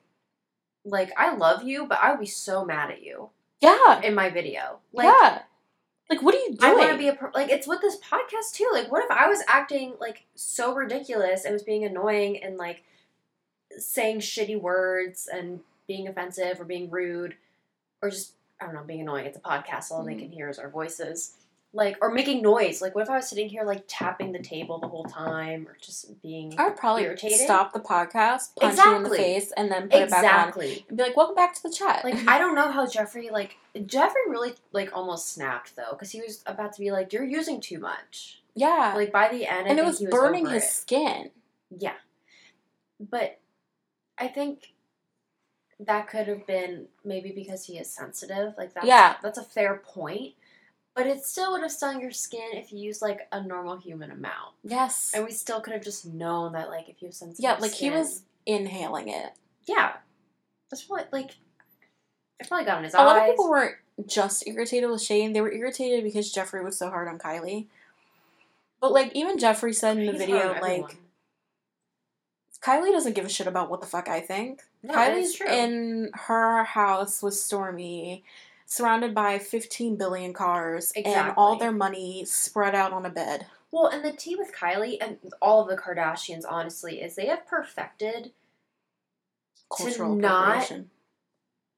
like I love you, but I would be so mad at you yeah. in my video. Like yeah. Like, what are you doing? I want to be a per- like it's with this podcast too. Like what if I was acting like so ridiculous and was being annoying and like saying shitty words and being offensive or being rude or just I don't know, being annoying. It's a podcast, all they Mhm. can hear is our voices. Like or making noise. Like what if I was sitting here like tapping the table the whole time or just being I would probably irritated? stop the podcast, punch you in the face, and then put it back on. Exactly. And be like, welcome back to the chat. Like I don't know how Jeffree like Jeffree really like almost snapped though because he was about to be like you're using too much. yeah. Like by the end, I and it was he was burning his it. skin. Yeah. But I think that could have been maybe because he is sensitive. Like that's Yeah. that's a fair point. But it still would have stung your skin if you used like a normal human amount. Yes. And we still could have just known that like if you have sensitive yeah, like he was inhaling it. Yeah. That's probably like it probably got in his A eyes. lot of people weren't just irritated with Shane; they were irritated because Jeffree was so hard on Kylie. But like even Jeffree said in the He's video, like everyone. Kylie doesn't give a shit about what the fuck I think. No, Kylie's true. in her house with Stormi, surrounded by 15 billion cars and all their money spread out on a bed. Well, and the tea with Kylie and all of the Kardashians, honestly, is they have perfected. Cultural not- appropriation.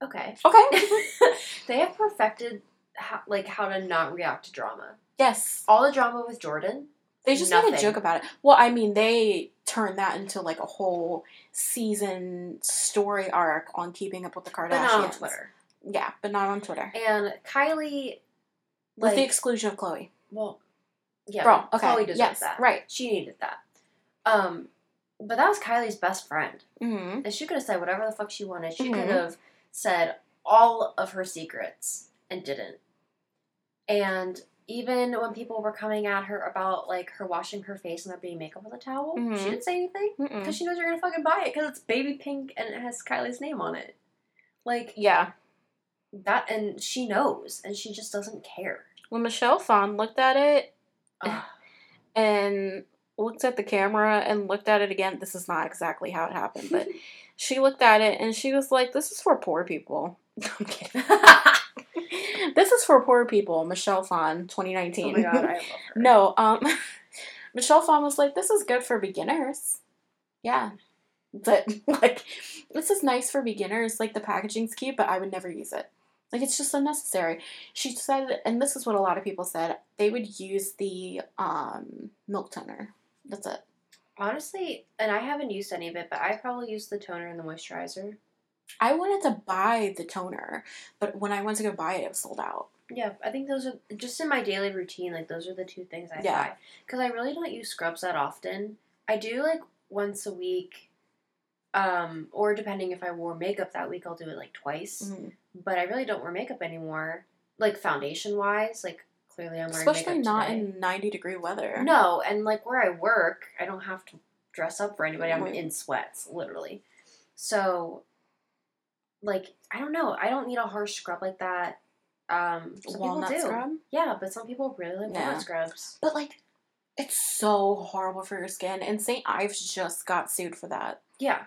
Okay. Okay. they have perfected how, like how to not react to drama. yes. All the drama with Jordan. They just made a joke about it. Well, I mean, they turned that into like a whole season story arc on keeping up with the Kardashians. But not on Twitter. Yeah, but not on Twitter. And Kylie, With like, the exclusion of Khloé. well, yeah, Bro, okay. Khloé deserved yes, that. right. She needed that. Um, but that was Kylie's best friend, Mm-hmm. and she could have said whatever the fuck she wanted. She Mhm. could have said all of her secrets and didn't. And even when people were coming at her about like her washing her face and not being makeup with a towel, Mhm. she didn't say anything. Because she knows you're gonna fucking buy it because it's baby pink and it has Kylie's name on it. Like Yeah. That, and she knows, and she just doesn't care. When Michelle Phan looked at it Ugh. and looked at the camera and looked at it again, this is not exactly how it happened, but she looked at it and she was like, This is for poor people. I'm kidding. this is for poor people. Michelle Phan, 2019. oh my god, I love her. no, um, Michelle Phan was like, "This is good for beginners." Yeah, but like, this is nice for beginners. Like the packaging's cute, but I would never use it. Like it's just unnecessary. She said, and this is what a lot of people said. They would use the um, milk toner. That's it. Honestly, and I haven't used any of it, but I probably used the toner and the moisturizer. I wanted to buy the toner, but when I went to go buy it, it was sold out. Yeah, I think those are just in my daily routine. Like those are the two things I Yeah. buy because I really don't use scrubs that often. I do like once a week, um, or depending if I wore makeup that week, I'll do it like twice. Mhm. But I really don't wear makeup anymore, like foundation wise. Like clearly, I'm wearing Especially not today. in 90 degree weather. No, and like where I work, I don't have to dress up for anybody. I'm in sweats, literally. So, like, I don't know. I don't need a harsh scrub like that. Um, some Walnut people do. scrub. Yeah, but some people really like Yeah. walnut scrubs. But like, it's so horrible for your skin, and St. Ives just got sued for that. Yeah,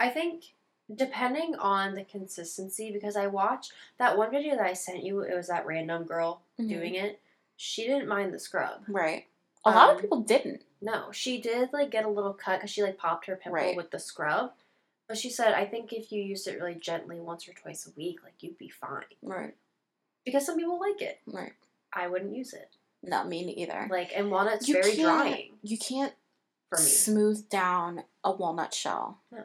I think depending on the consistency, because I watched that one video that I sent you. It was that random girl Mhm. doing it. She didn't mind the scrub. Right. A lot of Um, people didn't. No, she did like get a little cut because she like popped her pimple Right. with the scrub. But she said, I think if you used it really gently once or twice a week, like you'd be fine. Right. Because some people like it. Right. I wouldn't use it. Not me either. Like, and walnut's You very drying You can't for me. smooth down a walnut shell. No.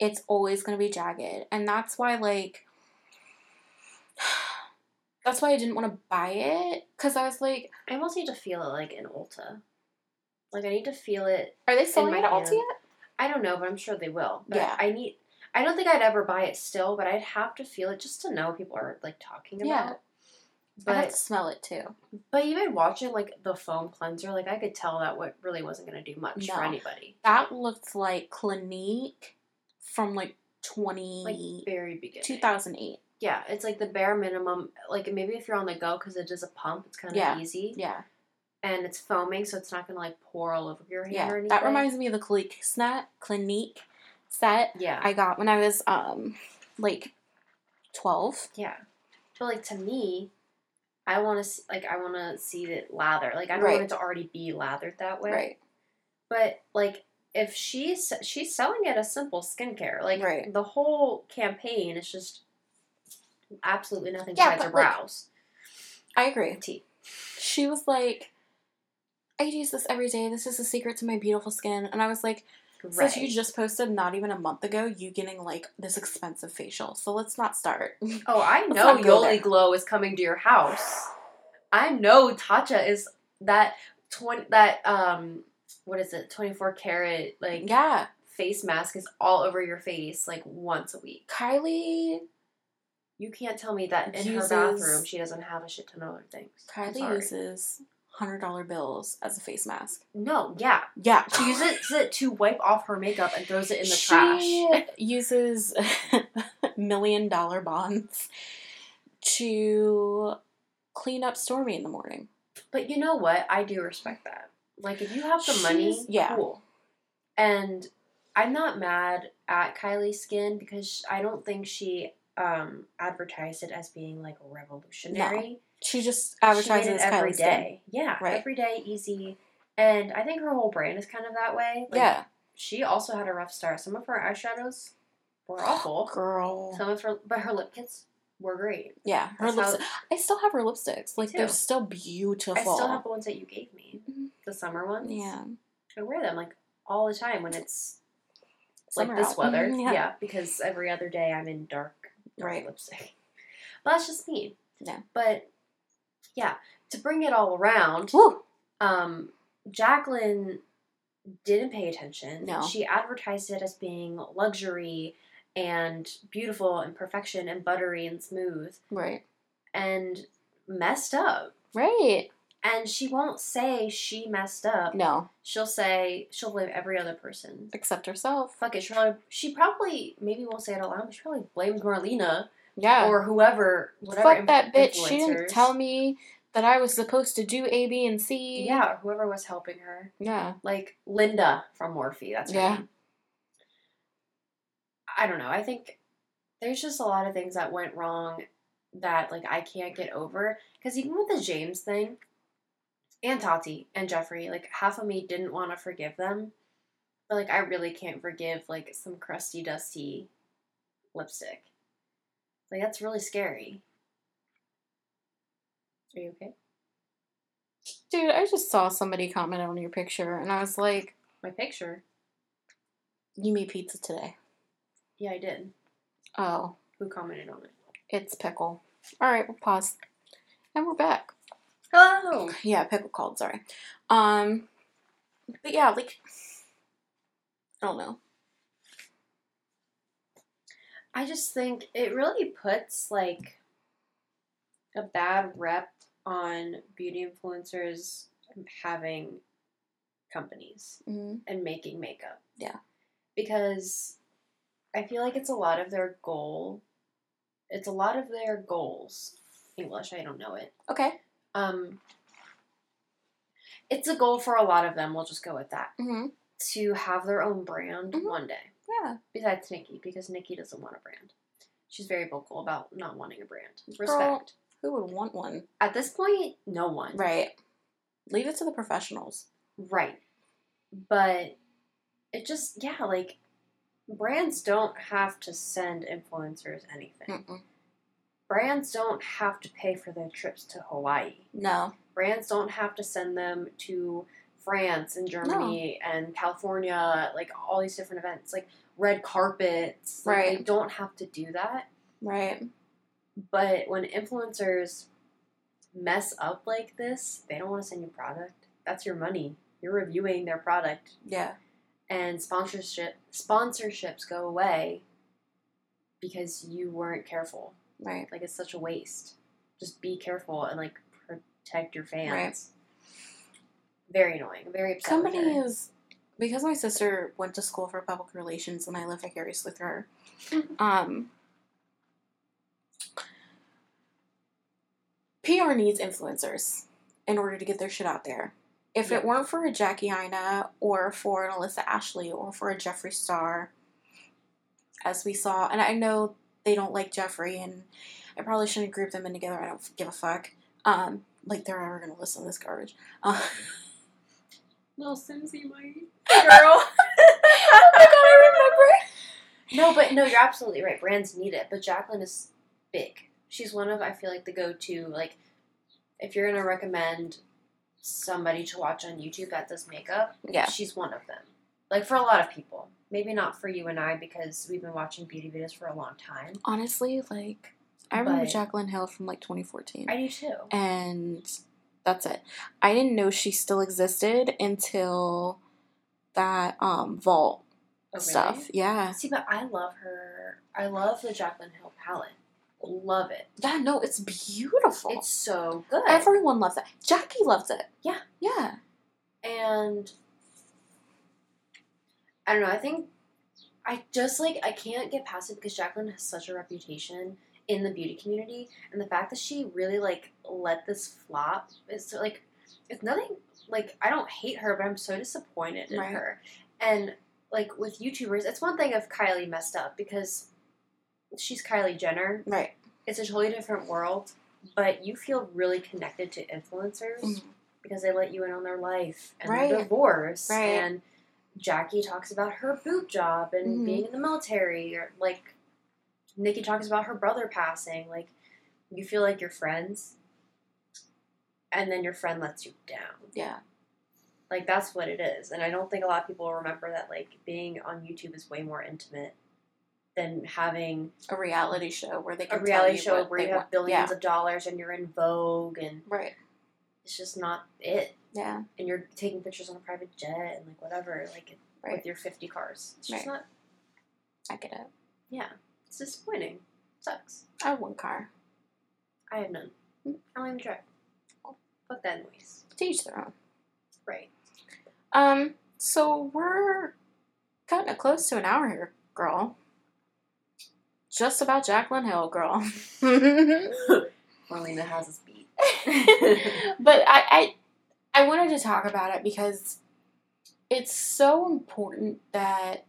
It's always going to be jagged. And that's why, like, that's why I didn't want to buy it. Because I was like, I almost need to feel it like in Ulta. Like, I need to feel it. are they selling it at Ulta yet? I don't know, but I'm sure they will. But Yeah. I need. I don't think I'd ever buy it still, but I'd have to feel it just to know people are like talking about. It. But I'd to smell it too. But even watching like the foam cleanser, like I could tell that what really wasn't gonna do much No. for anybody. That looked like Clinique from like 20, Like very beginning. 2008. Yeah, it's like the bare minimum. Like maybe if you're on the go because it is a pump, it's kind of Yeah. easy, Yeah. and it's foaming, so it's not gonna like pour all over your hand Yeah. or anything. That reminds me of the Clinique set, Clinique set Yeah, I got when I was um like 12. yeah. But like to me, I want to like I want to see it lather. Like I don't Right. want it to already be lathered that way. Right. But like if she's she's selling it as simple skincare, like Right. the whole campaign is just absolutely nothing Yeah, besides her but, like, brows. I agree. Tea. She was like, I use this every day. This is the secret to my beautiful skin. And I was like, Right. since you just posted not even a month ago, you getting like this expensive facial. So let's not start. oh, I know. Yoli Glow is coming to your house. I know Tatcha is that twenty that um what is it twenty four karat like yeah. face mask is all over your face like once a week. Kylie You can't tell me that in Uses- her bathroom she doesn't have a shit ton of other things. Kylie uses hundred dollar bills as a face mask. No, yeah. Yeah. She uses it to wipe off her makeup and throws it in the she trash. uses million dollar bonds to clean up Stormi in the morning. But you know what? I do respect that. Like, if you have the money, yeah. cool. And I'm not mad at Kylie's skin because I don't think she um, advertised it as being like revolutionary. She just She made advertises it every Kylie's skin. Yeah, Right. every day, easy. And I think her whole brand is kind of that way. Like, yeah, She also had a rough start. Some of her eyeshadows were awful. girl. Some of her, but her lip kits were great. yeah, her lipstick. I still have her lipsticks. Like they're still beautiful. I still have the ones that you gave me, Mhm. the summer ones. Yeah, I wear them like all the time when it's Summer like this out. weather. Mhm, yeah. because every other day I'm in dark, dark Right. lipstick. But that's just me. Yeah. But yeah, to bring it all around, Woo. um, Jaclyn didn't pay attention. No. She advertised it as being luxury and beautiful and perfection and buttery and smooth Right. and messed up. Right. And she won't say she messed up. No, She'll say she'll blame every other person. except herself. Fuck it. She probably, she probably maybe won't say it out loud, but she probably blames Marlena Yeah. or whoever. Whatever. Fuck that bitch. She didn't tell me that I was supposed to do A, B, and C. Yeah, whoever was helping her, Yeah. like Linda from Morphe. That's her Yeah. name. I don't know. I think there's just a lot of things that went wrong that like I can't get over. Because even with the James thing, and Tati and Jeffree, like half of me didn't want to forgive them, but like I really can't forgive like some crusty, dusty lipstick. Like that's really scary. Are you okay? Dude, I just saw somebody comment on your picture and I was like, My picture. You made pizza today. Yeah, I did. Oh, Who commented on it? it's pickle. Alright, we'll pause. And we're back. Hello. Yeah, pickle called, sorry. Um but yeah, like I don't know. I just think it really puts like a bad rep on beauty influencers having companies Mm-hmm. and making makeup. Yeah. Because I feel like it's a lot of their goal. It's a lot of their goals. English, I don't know it. Okay. Um it's a goal for a lot of them, we'll just go with that. Mm-hmm. To have their own brand Mhm. one day. Yeah. Besides Nikki, because Nikki doesn't want a brand. She's very vocal about not wanting a brand. Respect. Girl. Who would want one? At this point, no one. Right. Leave it to the professionals. Right. But it just, yeah, like, brands don't have to send influencers anything. Mm-mm. Brands don't have to pay for their trips to Hawaii. No. Brands don't have to send them to France and Germany and California, like all these different events, like red carpets. Like, They don't have to do that. Right. But when influencers mess up like this, they don't want to send you product. That's your money. You're reviewing their product, Yeah. And sponsorship sponsorships go away because you weren't careful. Right. Like it's such a waste. Just be careful and like protect your fans. Very annoying. Very upset. Somebody is because my sister went to school for public relations and I live vicariously through her. Um, PR needs influencers in order to get their shit out there. If Yeah. it weren't for a Jackie Aina or for an Alissa Ashley or for a Jeffree Star, as we saw, and I know they don't like Jeffree, and I probably shouldn't group them in together. I don't give a fuck. Um, like they're ever gonna listen to this garbage. Uh, Little Simsy might. girl. oh my god, I remember. No, but no, you're absolutely right. Brands need it, but Jaclyn is big. She's one of I feel like the go-to like if you're gonna recommend somebody to watch on YouTube that does makeup, Yeah. she's one of them. Like for a lot of people, maybe not for you and I because we've been watching beauty videos for a long time. Honestly, like I remember But- Jaclyn Hill from like 2014, I do too. and that's it. I didn't know she still existed until that um vault Oh, really? stuff. Yeah. See, but I love her. I love the Jaclyn Hill palette. Love it. Yeah, no, it's beautiful. It's so good. Everyone loves it. Jackie loves it. Yeah. Yeah. and I don't know. I think I just like I can't get past it because Jaclyn has such a reputation in the beauty community, and the fact that she really like let this flop is so, like it's nothing. Like I don't hate her, but I'm so disappointed in Right. her. And like with YouTubers, it's one thing if Kylie messed up because she's Kylie Jenner. Right. It's a totally different world, but you feel really connected to influencers Mhm. because they let you in on their life and Right. their divorce Right. and Jackie talks about her boot job and Mhm. being in the military or like Nikki talks about her brother passing like you feel like you're friends and then your friend lets you down Yeah. like that's what it is and I don't think a lot of people remember that like being on YouTube is way more intimate than having A reality show where they a can tell reality you show where they you have want. billions of dollars and you're in Vogue and Right. it's just not it Yeah. and you're taking pictures on a private jet and like whatever, like Right. with your fifty cars. It's just Right. not. I get it. Yeah, it's disappointing. Sucks. I have one car. I have none. Mm. I don't even drive. Fuck that noise. To each their own. Right. Um, so we're kind of close to an hour here, girl. Just about Jaclyn Hill, girl. Marlena has us beat. but I, I I wanted to talk about it because it's so important that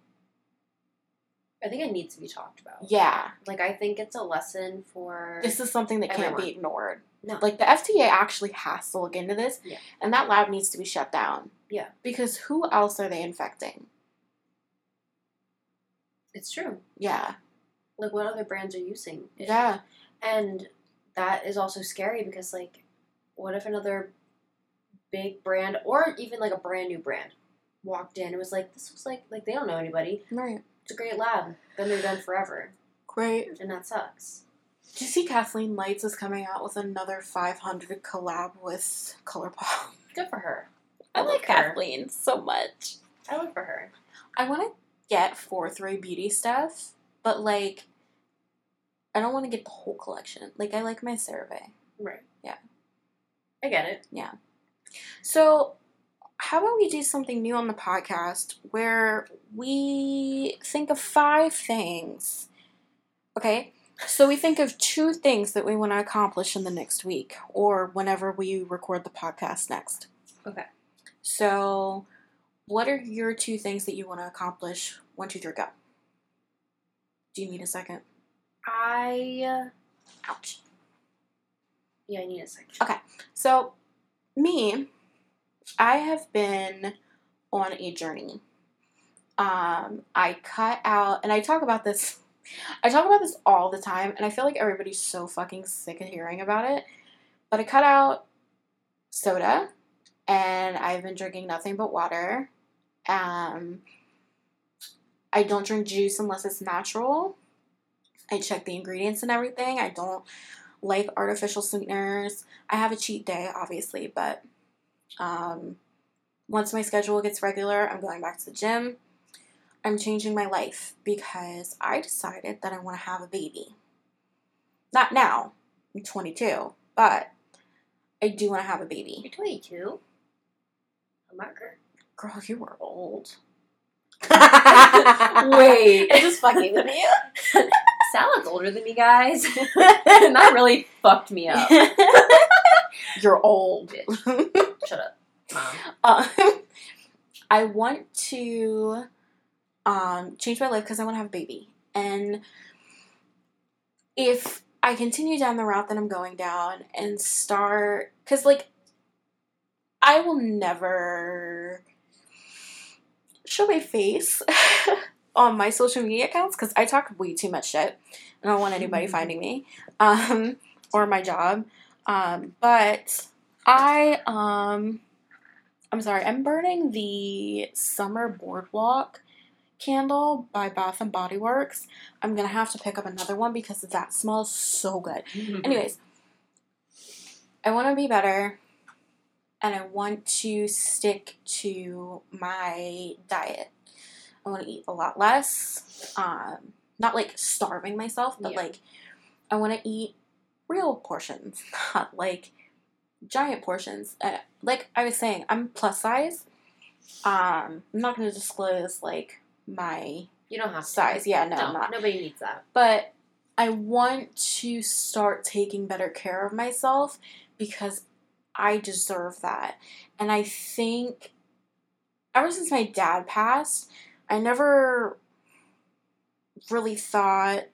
I think it needs to be talked about. Yeah. Like I think it's a lesson for This is something that can't be ignored. no. Like the FDA actually has to look into this, Yeah. and that lab needs to be shut down. Yeah. Because who else are they infecting? it's true. Yeah. Like what other brands are using it? Yeah. And that is also scary because like what if another big brand or even like a brand new brand walked in and was like, This looks like like they don't know anybody. Right. It's a great lab. Then they're done forever. Great. And that sucks. Do you see Kathleen Lights is coming out with another 500 collab with ColourPop? Good for her. I love like her. Kathleen so much. I look for her. I want to get 4 3 beauty stuff, but like, I don't want to get the whole collection. Like, I like my CeraVe. Right. Yeah. I get it. Yeah. So, how about we do something new on the podcast where we think of five things? Okay, so we think of two things that we want to accomplish in the next week or whenever we record the podcast next. Okay. So, what are your two things that you want to accomplish? One, two, three, go. Do you need a second? I Ouch. yeah, I need a second. Okay. So, me, I have been on a journey. Um, I cut out, and I talk about this. I talk about this all the time, and I feel like everybody's so fucking sick of hearing about it. But I cut out soda, and I've been drinking nothing but water. Um, I don't drink juice unless it's natural. I check the ingredients and everything. I don't like artificial sweeteners. I have a cheat day, obviously, but um, once my schedule gets regular, I'm going back to the gym. I'm changing my life because I decided that I want to have a baby. Not now, I'm 22, but I do want to have a baby. You're 22. A marker. Girl, you were old. Wait. I'm just fucking with you. Salad's older than me, guys. and that really fucked me up. You're old. Shut up, mom. Um, I want to um, change my life because I want to have a baby. And if I continue down the route that I'm going down and start, because like, I will never show my face on my social media accounts because I talk way too much shit. And I don't want anybody finding me um, or my job. Um, but I um I'm sorry, I'm burning the Summer Boardwalk candle by Bath and Body Works. I'm gonna have to pick up another one because that smells so good. Anyways, I want to be better and I want to stick to my diet. I want to eat a lot less. Um, not like starving myself, but Yeah. like I want to eat real portions, not like giant portions. Uh, like I was saying, I'm plus size. Um, I'm not going to disclose like my you don't have to. size. Yeah, no, no, I'm not nobody needs that. but I want to start taking better care of myself because I deserve that. And I think ever since my dad passed, I never really thought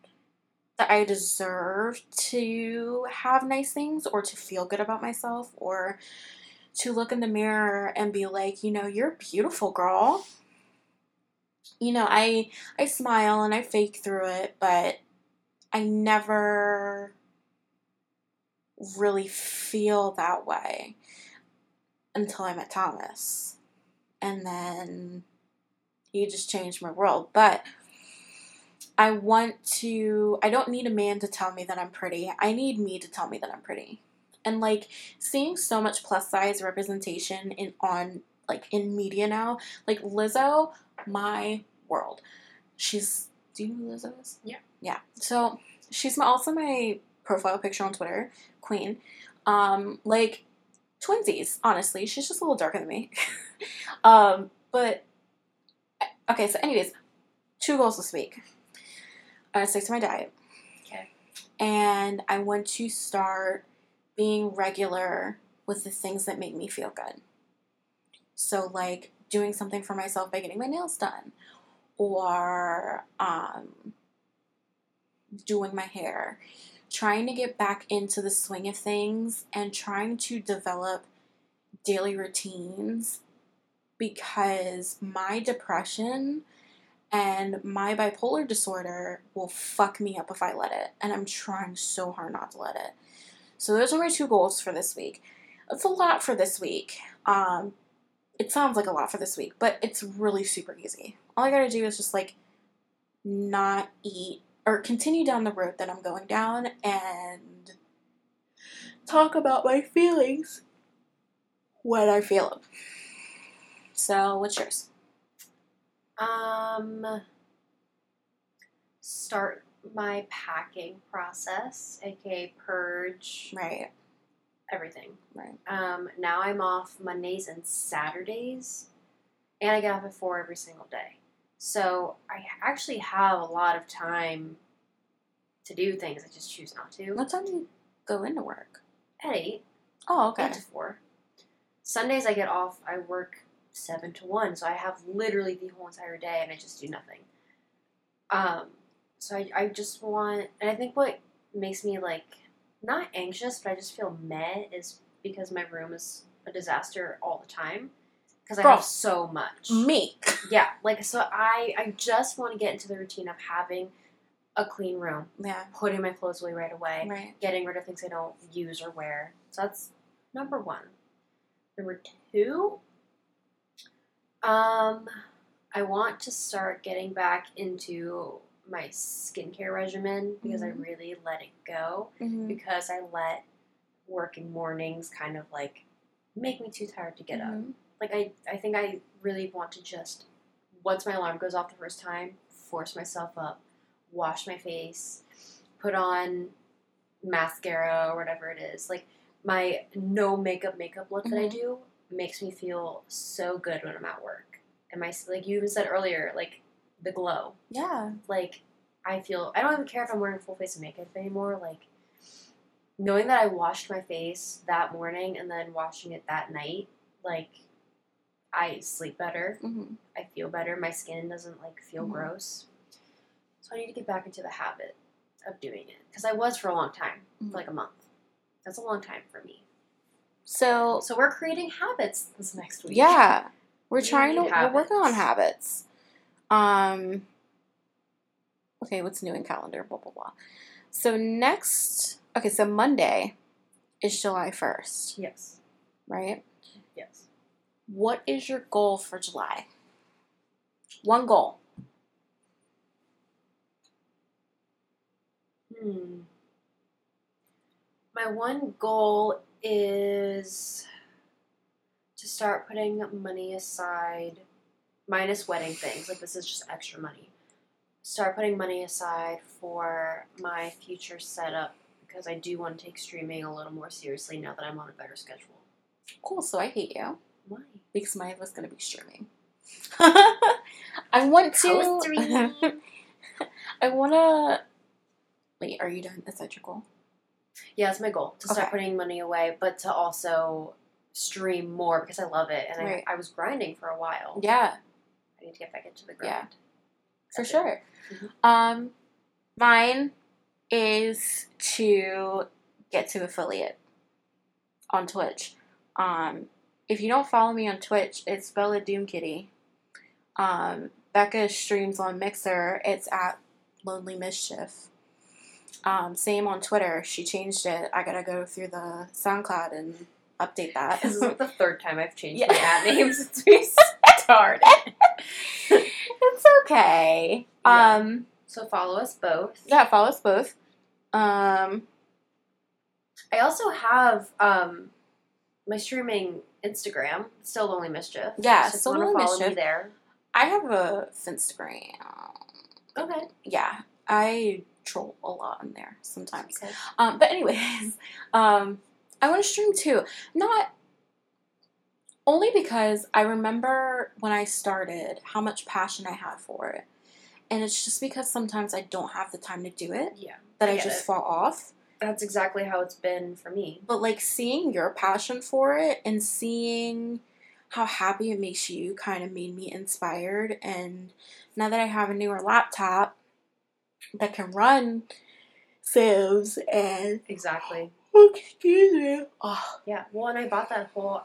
that I deserved to have nice things or to feel good about myself or to look in the mirror and be like, you know, you're beautiful, girl. You know, I I smile and I fake through it, but I never really feel that way until I met Thomas. And then he just changed my world. But I want to, I don't need a man to tell me that I'm pretty. I need me to tell me that I'm pretty. And like seeing so much plus size representation in on like in media now, like Lizzo, my world. She's do you know who Lizzo is? Yeah. Yeah. So she's my, also my profile picture on Twitter, Queen. Um, like twinsies, honestly. She's just a little darker than me. um, but okay, so anyways, two goals this week. I stick to my diet. Okay. And I want to start being regular with the things that make me feel good. So like doing something for myself by getting my nails done or um, doing my hair, trying to get back into the swing of things and trying to develop daily routines because my depression and my bipolar disorder will fuck me up if I let it. And I'm trying so hard not to let it. So those are my two goals for this week. It's a lot for this week. Um, it sounds like a lot for this week, but it's really super easy. All I gotta do is just like not eat or continue down the road that I'm going down and talk about my feelings when I feel them. So, what's yours? Um, start my packing process, aka purge Right, everything. right. Um, now I'm off Mondays and Saturdays, and I get off at four every single day. So I actually have a lot of time to do things. I just choose not to. What time do you go into work? At eight, Oh, okay. eight to four. Sundays I get off. I work seven to one, so I have literally the whole entire day, and I just do nothing. Um, so I, I just want, and I think what makes me like not anxious, but I just feel meh is because my room is a disaster all the time because I have so much. Me. Yeah, like so I I just want to get into the routine of having a clean room, Yeah, putting my clothes away right away, right. getting rid of things I don't use or wear. So that's number one. Number two, um, I want to start getting back into my skincare regimen because I Mhm. really let it go Mhm. because I let working mornings kind of like make me too tired to get up. Like I, I think I really want to just once my alarm goes off the first time, force myself up, wash my face, put on mascara or whatever it is. Like my no makeup makeup look that I Mhm. do makes me feel so good when I'm at work. And my like you even said earlier, like the glow. Yeah. Like I feel I don't even care if I'm wearing full face of makeup anymore. Like knowing that I washed my face that morning and then washing it that night, like I sleep better. hmm I feel better. My skin doesn't like feel Mhm. gross. So I need to get back into the habit of doing it because I was for a long time, Mhm. for like a month. That's a long time for me. So So we're creating habits this next week. yeah, we're We trying to need we're working on habits. habits. Um. Okay, what's new in calendar? Blah blah blah. So next, okay, so Monday is July first, Yes. right? What is your goal for July? One goal. Hmm. My one goal is to start putting money aside, minus wedding things. Like this is just extra money. Start putting money aside for my future setup because I do want to take streaming a little more seriously now that I'm on a better schedule. Cool. So I hate you Why? because mine was going to be streaming. I want to. I want to. Wait, are you done? Is that your goal? Yeah, it's my goal to start Okay. putting money away, but to also stream more because I love it and Right. I, I was grinding for a while. Yeah. I need to get back into the grind. Yeah. For That's sure. Mhm. Um, mine is to get to affiliate on Twitch. Um, if you don't follow me on Twitch, it's Bella Doom Kitty. Um, Becca streams on Mixer. It's at Lonely Mischief. Um, same on Twitter. She changed it. I gotta go through the SoundCloud and update that. This is like the third time I've changed Yeah. my ad name since we started. it's okay. Yeah. Um, So follow us both. yeah, follow us both. Um, I also have um my streaming Instagram, still Lonely Mischief. Yeah, so Still Lonely follow me Mischief. there. I have a Finstagram. Okay. Yeah, I troll a lot on there sometimes. Okay. Um, but anyways, um, I want to stream too. Not only because I remember when I started how much passion I had for it, and it's just because sometimes I don't have the time to do it Yeah. that I, get just it. fall off. That's exactly how it's been for me. But like seeing your passion for it and seeing how happy it makes you kind of made me inspired. And now that I have a newer laptop that can run Sims and Exactly. excuse me, oh Yeah. Well, and I bought that whole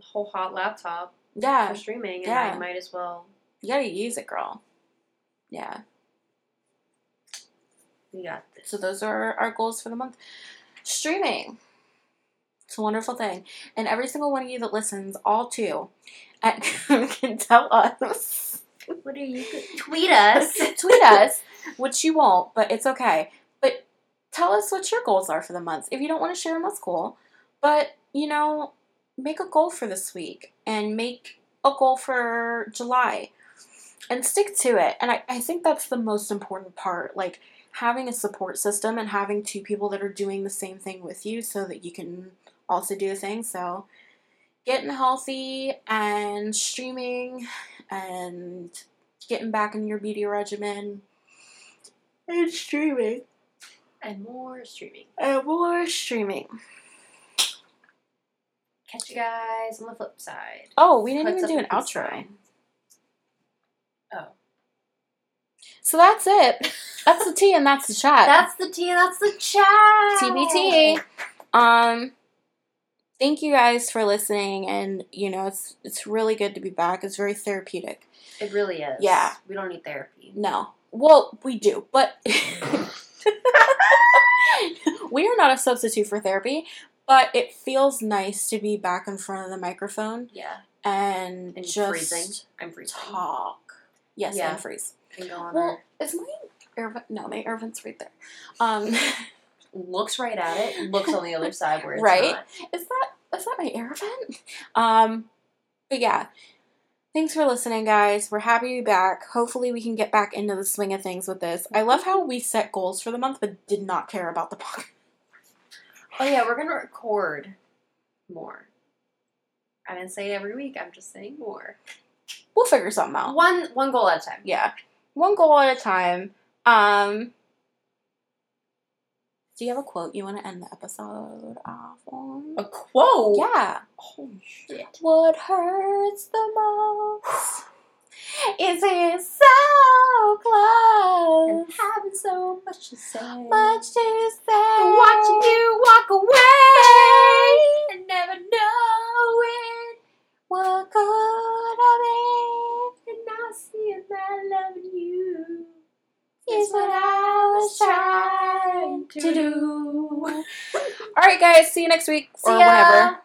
whole hot laptop yeah, for streaming, and yeah. I might as well. you gotta use it, girl. Yeah. We got this. So those are our goals for the month. Streaming. It's a wonderful thing. And every single one of you that listens, all two, at, can tell us, What are you? Tweet us. tweet us, which you won't, but it's okay. But tell us what your goals are for the month. If you don't want to share them, that's cool. But, you know, make a goal for this week and make a goal for July and stick to it. And I, I think that's the most important part. Like, having a support system and having two people that are doing the same thing with you so that you can also do the thing. So, getting healthy and streaming and getting back in your beauty regimen and streaming and more streaming. and more streaming. Catch you guys on the flip side. Oh, we didn't Puts even do an outro. sign. Oh. So that's it. That's the tea and that's the chat. That's the tea. And that's the chat. TBT. Um, thank you guys for listening, and you know it's it's really good to be back. It's very therapeutic. It really is. Yeah. We don't need therapy. No, well we do, but we are not a substitute for therapy. But it feels nice to be back in front of the microphone Yeah. and, And just freezing. I'm freezing. talk. Yes, Yeah. and freeze. Can go on Well, is my air vent? No, my air vent's right there. Um. Looks right at it. Looks on the other side where it's Right? not. is that is that my air vent? Um, but yeah, thanks for listening, guys. We're happy to be back. Hopefully, we can get back into the swing of things with this. I love how we set goals for the month, but did not care about the podcast. Oh yeah, we're gonna record more. I didn't say every week. I'm just saying more. We'll figure something out. One one goal at a time. Yeah, one goal at a time. Um, do you have a quote you want to end the episode off on? A quote. Yeah. Holy shit. What hurts the most is it so close. And having so much to say. much to say. Watching you walk away and never knowing. What could have Seeing that loving you is what I was trying to do. All right, guys. See you next week See or ya. whenever.